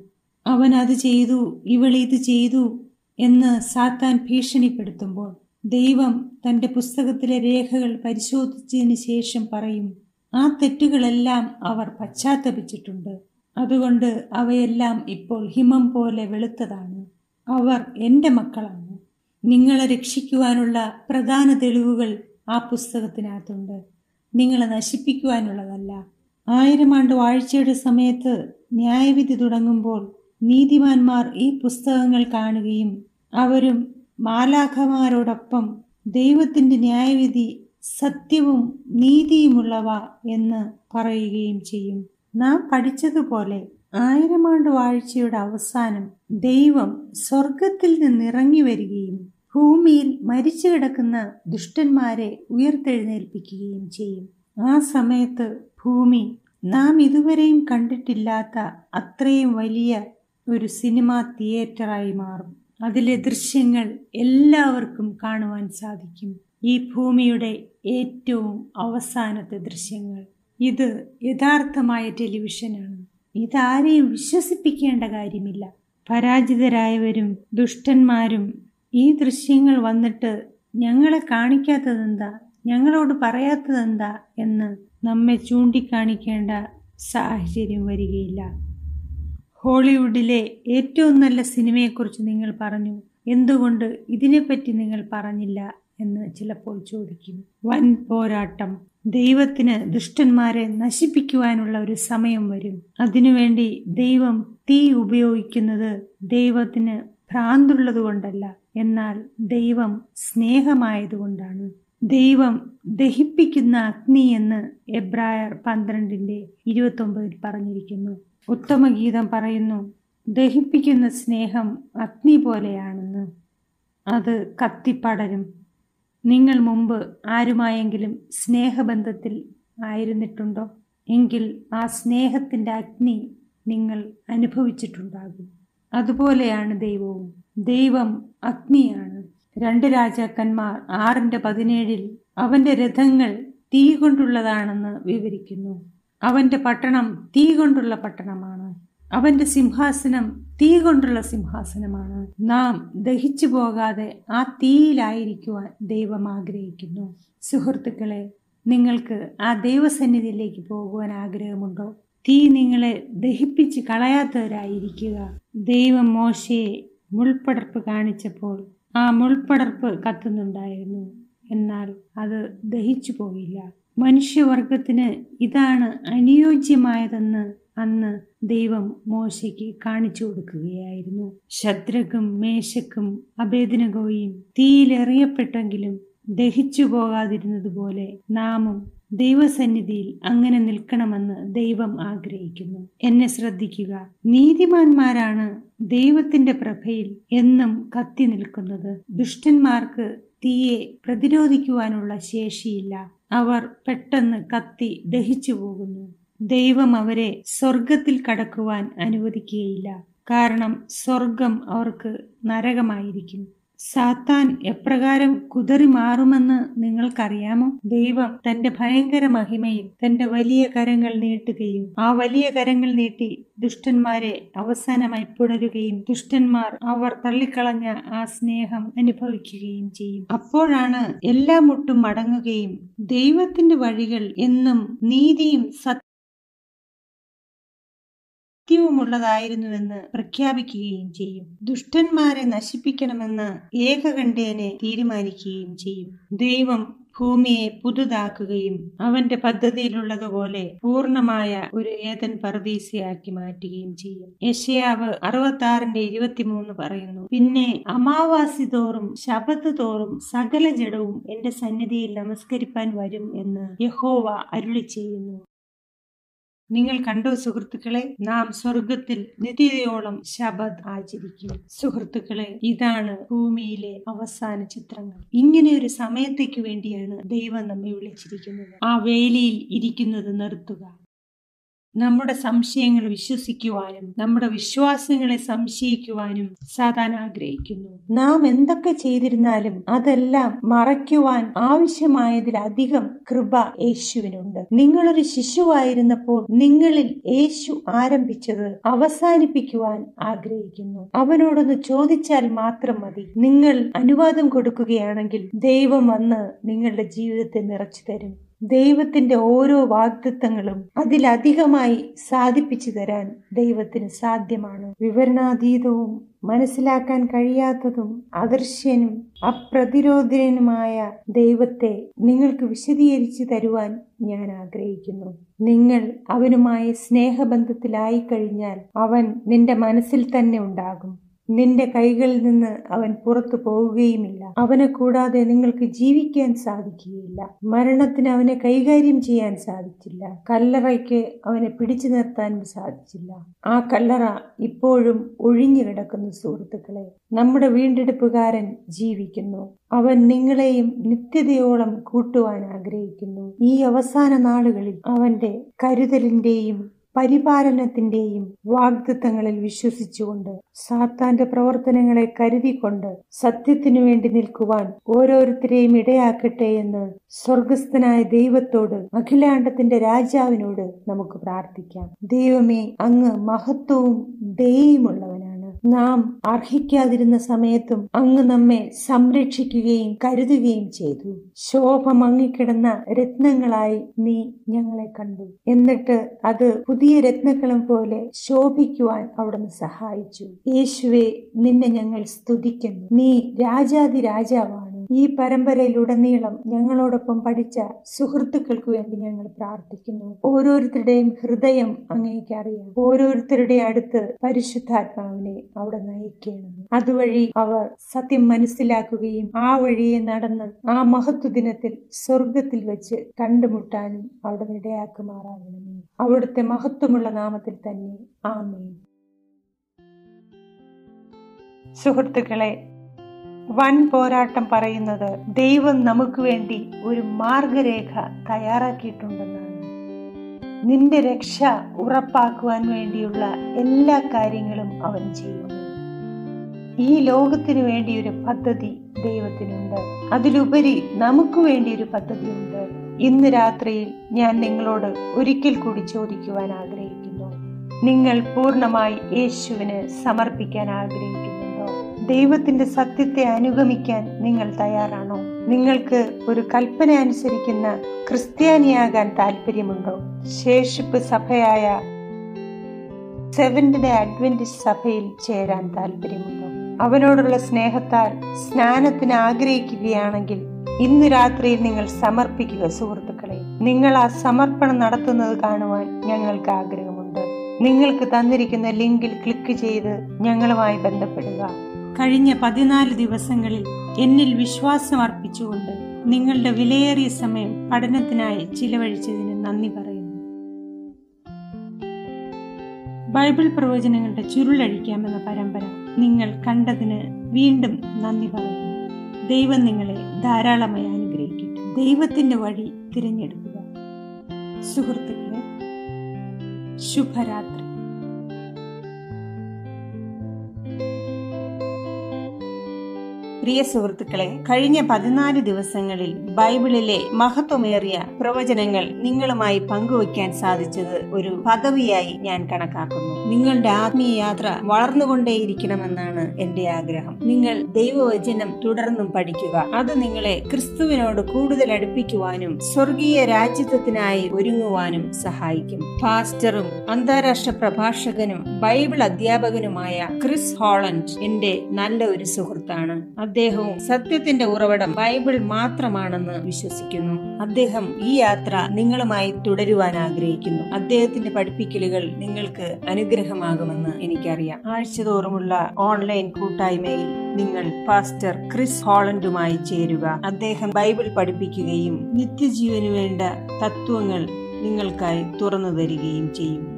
അവൻ അത് ചെയ്തു ഇവൾ ഇത് ചെയ്തു എന്ന് സാത്താൻ ഭീഷണിപ്പെടുത്തുമ്പോൾ ദൈവം തന്റെ പുസ്തകത്തിലെ രേഖകൾ പരിശോധിച്ചതിന് ശേഷം പറയും ആ തെറ്റുകളെല്ലാം അവർ പശ്ചാത്തപിച്ചിട്ടുണ്ട്. അതുകൊണ്ട് അവയെല്ലാം ഇപ്പോൾ ഹിമം പോലെ വെളുത്തതാണ്. അവർ എന്റെ മക്കളാണ്. നിങ്ങളെ രക്ഷിക്കുവാനുള്ള പ്രധാന തെളിവുകൾ ആ പുസ്തകത്തിനകത്തുണ്ട്. നിങ്ങളെ നശിപ്പിക്കുവാനുള്ളതല്ല. ആയിരം ആണ്ട് വാഴ്ചയുടെ സമയത്ത് ന്യായവിധി തുടങ്ങുമ്പോൾ നീതിമാന്മാർ ഈ പുസ്തകങ്ങൾ കാണുകയും അവരും മാലാഖമാരോടൊപ്പം ദൈവത്തിന്റെ ന്യായവിധി സത്യവും നീതിയുമുള്ളവ എന്ന് പറയുകയും ചെയ്യും. നാം പഠിച്ചതുപോലെ ആയിരം ആണ്ട് വാഴ്ചയുടെ അവസാനം ദൈവം സ്വർഗത്തിൽ നിന്നിറങ്ങി വരികയും ഭൂമിയിൽ മരിച്ചു കിടക്കുന്ന ദുഷ്ടന്മാരെ ഉയർത്തെഴുന്നേൽപ്പിക്കുകയും ചെയ്യും. ആ സമയത്ത് ഭൂമി നാം ഇതുവരെയും കണ്ടിട്ടില്ലാത്ത അത്രയും വലിയ ഒരു സിനിമാ തിയേറ്ററായി മാറും. അതിലെ ദൃശ്യങ്ങൾ എല്ലാവർക്കും കാണുവാൻ സാധിക്കും. ഈ ഭൂമിയുടെ ഏറ്റവും അവസാനത്തെ ദൃശ്യങ്ങൾ. ഇത് യഥാർത്ഥമായ ടെലിവിഷനാണ്. ഇതാരെയും വിശ്വസിപ്പിക്കേണ്ട കാര്യമില്ല. പരാജിതരായവരും ദുഷ്ടന്മാരും ഈ ദൃശ്യങ്ങൾ വന്നിട്ട് ഞങ്ങളെ കാണിക്കാത്തതെന്താ? ഞങ്ങളോട് പറയാത്തതെന്താ? എന്ന് നമ്മെ ചൂണ്ടിക്കാണിക്കേണ്ട സാഹചര്യം വരികയില്ല. ഹോളിവുഡിലെ ഏറ്റവും നല്ല സിനിമയെക്കുറിച്ച് നിങ്ങൾ പറഞ്ഞു. എന്തുകൊണ്ട് ഇതിനെപ്പറ്റി നിങ്ങൾ പറഞ്ഞില്ല എന്ന് ചിലപ്പോൾ ചോദിക്കും. വൻ പോരാട്ടം. ദൈവത്തിന് ദുഷ്ടന്മാരെ നശിപ്പിക്കുവാനുള്ള ഒരു സമയം വരും. അതിനുവേണ്ടി ദൈവം തീ ഉപയോഗിക്കുന്നത് ദൈവത്തിന് ഭ്രാന്തുള്ളത് കൊണ്ടല്ല എന്നാൽ ദൈവം സ്നേഹമായതുകൊണ്ടാണ്. ദൈവം ദഹിപ്പിക്കുന്ന അഗ്നി എന്ന് എബ്രായർ പന്ത്രണ്ടിന്റെ ഇരുപത്തൊമ്പതിൽ പറഞ്ഞിരിക്കുന്നു. ഉത്തമഗീതം പറയുന്നു. ദഹിപ്പിക്കുന്ന സ്നേഹം അഗ്നി പോലെയാണെന്ന്. അത് കത്തിപ്പടരും. നിങ്ങൾ മുമ്പ് ആരുമായെങ്കിലും സ്നേഹബന്ധത്തിൽ ആയിരുന്നിട്ടുണ്ടോ? എങ്കിൽ ആ സ്നേഹത്തിന്റെ അഗ്നി നിങ്ങൾ അനുഭവിച്ചിട്ടുണ്ടാകും. അതുപോലെയാണ് ദൈവവും. ദൈവം അഗ്നിയാണ്. രണ്ട് രാജാക്കന്മാർ ആറിന്റെ പതിനേഴിൽ അവന്റെ രഥങ്ങൾ തീ കൊണ്ടുള്ളതാണെന്ന് വിവരിക്കുന്നു. അവന്റെ പട്ടണം തീ കൊണ്ടുള്ള പട്ടണമാണ്. അവന്റെ സിംഹാസനം തീ കൊണ്ടുള്ള സിംഹാസനമാണ്. നാം ദഹിച്ചു പോകാതെ ആ തീയിലായിരിക്കുവാൻ ദൈവം ആഗ്രഹിക്കുന്നു. സുഹൃത്തുക്കളെ നിങ്ങൾക്ക് ആ ദൈവസന്നിധിയിലേക്ക് പോകുവാൻ ആഗ്രഹമുണ്ടോ? തീ നിങ്ങളെ ദഹിപ്പിച്ച് കളയാത്തവരായിരിക്കുക. ദൈവം മോശയെ മുൾപ്പടർപ്പ് കാണിച്ചപ്പോൾ ആ മുൾപ്പടർപ്പ് കത്തുന്നുണ്ടായിരുന്നു. എന്നാൽ അത് ദഹിച്ചു പോയില്ല. മനുഷ്യവർഗത്തിന് ഇതാണ് അനുയോജ്യമായതെന്ന് അന്ന് ദൈവം മോശയ്ക്ക് കാണിച്ചു കൊടുക്കുകയായിരുന്നു. ശദ്രക്കും മേശക്കും അഭേദനകോയും തീയിലെറിയപ്പെട്ടെങ്കിലും ദഹിച്ചു പോകാതിരുന്നതുപോലെ നാമും ദൈവസന്നിധിയിൽ അങ്ങനെ നിൽക്കണമെന്ന് ദൈവം ആഗ്രഹിക്കുന്നു. എന്നെ ശ്രദ്ധിക്കുക. നീതിമാന്മാരാണ് ദൈവത്തിന്റെ പ്രഭയിൽ എന്നും കത്തി നിൽക്കുന്നത്. ദുഷ്ടന്മാർക്ക് തീയെ പ്രതിരോധിക്കുവാനുള്ള ശേഷിയില്ല. അവർ പെട്ടെന്ന് കത്തി ദഹിച്ചു പോകുന്നു. ദൈവം അവരെ സ്വർഗത്തിൽ കടക്കുവാൻ അനുവദിക്കുകയില്ല. കാരണം സ്വർഗം അവർക്ക് നരകമായിരിക്കും. സാത്താൻ എപ്രകാരം കുതറി മാറുമെന്ന് നിങ്ങൾക്കറിയാമോ? ദൈവം തന്റെ ഭയങ്കര മഹിമയിൽ തന്റെ വലിയ കരങ്ങൾ നീട്ടുകയും ആ വലിയ കരങ്ങൾ നീട്ടി ദുഷ്ടന്മാരെ അവസാനമായി പുണരുകയും ദുഷ്ടന്മാർ അവർ തള്ളിക്കളഞ്ഞ ആ സ്നേഹം അനുഭവിക്കുകയും ചെയ്യും. അപ്പോഴാണ് എല്ലാ മുട്ടും മടങ്ങുകയും ദൈവത്തിന്റെ വഴികൾ എന്നും നീതിയും സത്യ സത്യവുമുള്ളതായിരുന്നുവെന്ന് പ്രഖ്യാപിക്കുകയും ചെയ്യും. ദുഷ്ടന്മാരെ നശിപ്പിക്കണമെന്ന് ഏകകണ്ഠേനെ തീരുമാനിക്കുകയും ചെയ്യും. ദൈവം ഭൂമിയെ പുതുതാക്കുകയും അവന്റെ പദ്ധതിയിലുള്ളതുപോലെ പൂർണമായ ഒരു ഏതൻ പർദീസയാക്കി മാറ്റുകയും ചെയ്യും. യശയാവ് അറുപത്തി ഇരുപത്തിമൂന്ന് പറയുന്നു പിന്നെ അമാവാസി തോറും ശബത്ത് തോറും സകല ജഡവും എന്റെ സന്നിധിയിൽ നമസ്കരിപ്പാൻ വരും എന്ന് യഹോവ അരുളി ചെയ്യുന്നു നിങ്ങൾ കണ്ടു സുഹൃത്തുക്കളെ? നാം സ്വർഗത്തിൽ നിത്യതയോളം ശബദ് ആചരിക്കും സുഹൃത്തുക്കളെ ഇതാണ് ഭൂമിയിലെ അവസാന ചിത്രങ്ങൾ. ഇങ്ങനെ ഒരു സമയത്തേക്ക് വേണ്ടിയാണ് ദൈവം നമ്മെ വിളിച്ചിരിക്കുന്നത്. ആ വേലിയിൽ ഇരിക്കുന്നത് നിർത്തുക. നമ്മുടെ സംശയങ്ങൾ വിശ്വസിക്കുവാനും നമ്മുടെ വിശ്വാസങ്ങളെ സംശയിക്കുവാനും സാധാരണ ആഗ്രഹിക്കുന്നു. നാം എന്തൊക്കെ ചെയ്തിരുന്നാലും അതെല്ലാം മറയ്ക്കുവാൻ ആവശ്യമായതിലധികം കൃപ യേശുവിനുണ്ട്. നിങ്ങളൊരു ശിശുവായിരുന്നപ്പോൾ നിങ്ങളിൽ യേശു ആരംഭിച്ചത് അവസാനിപ്പിക്കുവാൻ ആഗ്രഹിക്കുന്നു. അവനോടൊന്ന് ചോദിച്ചാൽ മാത്രം മതി. നിങ്ങൾ അനുവാദം കൊടുക്കുകയാണെങ്കിൽ ദൈവം വന്ന് നിങ്ങളുടെ ജീവിതത്തെ നിറച്ചു തരും. ദൈവത്തിന്റെ ഓരോ വാഗ്ദത്തങ്ങളും അതിലധികമായി സാധിപ്പിച്ചു തരാൻ ദൈവത്തിന് സാധ്യമാണ്. വിവരണാതീതവും മനസ്സിലാക്കാൻ കഴിയാത്തതും അദൃശ്യനും അപ്രതിരോധനുമായ ദൈവത്തെ നിങ്ങൾക്ക് വിശദീകരിച്ചു തരുവാൻ ഞാൻ ആഗ്രഹിക്കുന്നു. നിങ്ങൾ അവനുമായി സ്നേഹബന്ധത്തിലായി കഴിഞ്ഞാൽ അവൻ നിന്റെ മനസ്സിൽ തന്നെ ഉണ്ടാകും. നിന്റെ കൈകളിൽ നിന്ന് അവൻ പുറത്തു പോവുകയുമില്ല. അവനെ കൂടാതെ നിങ്ങൾക്ക് ജീവിക്കാൻ സാധിക്കുകയില്ല. മരണത്തിന് അവനെ കൈകാര്യം ചെയ്യാൻ സാധിച്ചില്ല. കല്ലറയ്ക്ക് അവനെ പിടിച്ചു നിർത്താൻ സാധിച്ചില്ല. ആ കല്ലറ ഇപ്പോഴും ഒഴിഞ്ഞു കിടക്കുന്നു സുഹൃത്തുക്കളെ. നമ്മുടെ വീണ്ടെടുപ്പുകാരൻ ജീവിക്കുന്നു. അവൻ നിങ്ങളെയും നിത്യതയോളം കൂട്ടുവാൻ ആഗ്രഹിക്കുന്നു. ഈ അവസാന നാളുകളിൽ അവന്റെ കരുതലിന്റെയും പരിപാലനത്തിന്റെയും വാഗ്ദത്തങ്ങളിൽ വിശ്വസിച്ചുകൊണ്ട് സാത്താന്റെ പ്രവർത്തനങ്ങളെ കരുതിക്കൊണ്ട് സത്യത്തിനു വേണ്ടി നിൽക്കുവാൻ ഓരോരുത്തരെയും ഇടയാക്കട്ടെ എന്ന് സ്വർഗസ്ഥനായ ദൈവത്തോട് അഖിലാണ്ടത്തിന്റെ രാജാവിനോട് നമുക്ക് പ്രാർത്ഥിക്കാം. ദൈവമേ അങ്ങ് മഹത്വവും ദയുമുള്ളവനാണ് നാം അർഹിക്കാതിരുന്ന സമയത്തും അങ്ങ് നമ്മെ സംരക്ഷിക്കുകയും കരുതുകയും ചെയ്തു. ശോഭ മങ്ങിക്കിടന്ന രത്നങ്ങളായി നീ ഞങ്ങളെ കണ്ടു. എന്നിട്ട് അത് പുതിയ രത്നങ്ങളും പോലെ ശോഭിക്കുവാൻ അവിടുന്ന് സഹായിച്ചു. യേശുവെ നിന്നെ ഞങ്ങൾ സ്തുതിക്കുന്നു. നീ രാജാതി രാജാവാണ് ഈ പരമ്പരയിലുടനീളം ഞങ്ങളോടൊപ്പം പഠിച്ച സുഹൃത്തുക്കൾക്ക് വേണ്ടി ഞങ്ങൾ പ്രാർത്ഥിക്കുന്നു. ഓരോരുത്തരുടെയും ഹൃദയം അങ്ങേക്ക് അറിയാം. ഓരോരുത്തരുടെ അടുത്ത് പരിശുദ്ധാത്മാവിനെ അവിടെ നയിക്കണം. അതുവഴി അവർ സത്യം മനസ്സിലാക്കുകയും ആ വഴിയെ നടന്ന് ആ മഹത്വ ദിനത്തിൽ സ്വർഗത്തിൽ വെച്ച് കണ്ടുമുട്ടാനും അവിടെ ഇടയാക്കുമാറാകണമേ. അവിടുത്തെ മഹത്വമുള്ള നാമത്തിൽ തന്നെ. ആമേ സുഹൃത്തുക്കളെ വൻ പോരാട്ടം പറയുന്നത് ദൈവം നമുക്ക് വേണ്ടി ഒരു മാർഗരേഖ തയ്യാറാക്കിയിട്ടുണ്ടെന്നാണ്. നിന്റെ രക്ഷ ഉറപ്പാക്കുവാൻ വേണ്ടിയുള്ള എല്ലാ കാര്യങ്ങളും അവൻ ചെയ്യുന്നു. ഈ ലോകത്തിനു വേണ്ടി ഒരു പദ്ധതി ദൈവത്തിനുണ്ട്. അതിലുപരി നമുക്ക് വേണ്ടി ഒരു പദ്ധതിയുണ്ട്. ഇന്ന് രാത്രിയിൽ ഞാൻ നിങ്ങളോട് ഒരിക്കൽ കൂടി ചോദിക്കുവാൻ ആഗ്രഹിക്കുന്നു. നിങ്ങൾ പൂർണമായി യേശുവിന് സമർപ്പിക്കാൻ ആഗ്രഹിക്കുന്നുണ്ടോ ദൈവത്തിന്റെ സത്യത്തെ അനുഗമിക്കാൻ നിങ്ങൾ തയ്യാറാണോ? നിങ്ങൾക്ക് ഒരു കൽപ്പന അനുസരിക്കുന്ന ക്രിസ്ത്യാനിയാകാൻ താല്പര്യമുണ്ടോ? ശേഷിപ്പ് സഭയായ സെവന്ത് ഡേ അഡ്വന്റിസ്റ്റ് സഭയിൽ ചേരാൻ താല്പര്യമുണ്ടോ? അവനോടുള്ള സ്നേഹത്താൽ സ്നാനത്തിന് ആഗ്രഹിക്കുകയാണെങ്കിൽ ഇന്ന് രാത്രിയിൽ നിങ്ങൾ സമർപ്പിക്കുക സുഹൃത്തുക്കളെ. നിങ്ങൾ ആ സമർപ്പണം നടത്തുന്നത് കാണുവാൻ ഞങ്ങൾക്ക് ആഗ്രഹമുണ്ട്. നിങ്ങൾക്ക് തന്നിരിക്കുന്ന ലിങ്കിൽ ക്ലിക്ക് ചെയ്ത് ഞങ്ങളുമായി ബന്ധപ്പെടുക. കഴിഞ്ഞ പതിനാല് ദിവസങ്ങളിൽ എന്നിൽ വിശ്വാസം അർപ്പിച്ചുകൊണ്ട് നിങ്ങളുടെ വിലയേറിയ സമയം പഠനത്തിനായി ചിലവഴിച്ചതിന് നന്ദി പറയുന്നു. ബൈബിൾ പ്രവചനങ്ങളുടെ ചുരുളഴിക്കാമെന്ന പരമ്പര നിങ്ങൾ കണ്ടതിന് വീണ്ടും നന്ദി പറയുന്നു. ദൈവം നിങ്ങളെ ധാരാളമായി അനുഗ്രഹിക്കട്ടെ. ദൈവത്തിന്റെ വഴി തിരഞ്ഞെടുക്കുക. സുഹൃത്തുക്കളെ ശുഭരാത്രി. പ്രിയ സുഹൃത്തുക്കളെ കഴിഞ്ഞ പതിനാല് ദിവസങ്ങളിൽ ബൈബിളിലെ മഹത്വമേറിയ പ്രവചനങ്ങൾ നിങ്ങളുമായി പങ്കുവയ്ക്കാൻ സാധിച്ചത് ഒരു പദവിയായി ഞാൻ കണക്കാക്കുന്നു. നിങ്ങളുടെ ആത്മീയ യാത്ര വളർന്നുകൊണ്ടേയിരിക്കണമെന്നാണ് എന്റെ ആഗ്രഹം. നിങ്ങൾ ദൈവവചനം തുടർന്നും പഠിക്കുക. അത് നിങ്ങളെ ക്രിസ്തുവിനോട് കൂടുതൽ അടുപ്പിക്കുവാനും സ്വർഗീയ രാജ്യത്വത്തിനായി ഒരുങ്ങുവാനും സഹായിക്കും. പാസ്റ്ററും അന്താരാഷ്ട്ര പ്രഭാഷകനും ബൈബിൾ അധ്യാപകനുമായ ക്രിസ് ഹോളൻഡ് എന്റെ നല്ല ഒരു സുഹൃത്താണ്. അദ്ദേഹവും സത്യത്തിന്റെ ഉറവിടം ബൈബിൾ മാത്രമാണെന്ന് വിശ്വസിക്കുന്നു. അദ്ദേഹം ഈ യാത്ര നിങ്ങളുമായി തുടരുവാൻ ആഗ്രഹിക്കുന്നു. അദ്ദേഹത്തിന്റെ പഠിപ്പിക്കലുകൾ നിങ്ങൾക്ക് അനുഗ്രഹമാകുമെന്ന് എനിക്കറിയാം. ആഴ്ചതോറുമുള്ള ഓൺലൈൻ കൂട്ടായ്മയിൽ നിങ്ങൾ പാസ്റ്റർ ക്രിസ് ഹോളണ്ടുമായി ചേരുക. അദ്ദേഹം ബൈബിൾ പഠിപ്പിക്കുകയും നിത്യജീവന് വേണ്ട തത്വങ്ങൾ നിങ്ങൾക്കായി തുറന്നു തരികയും ചെയ്യും.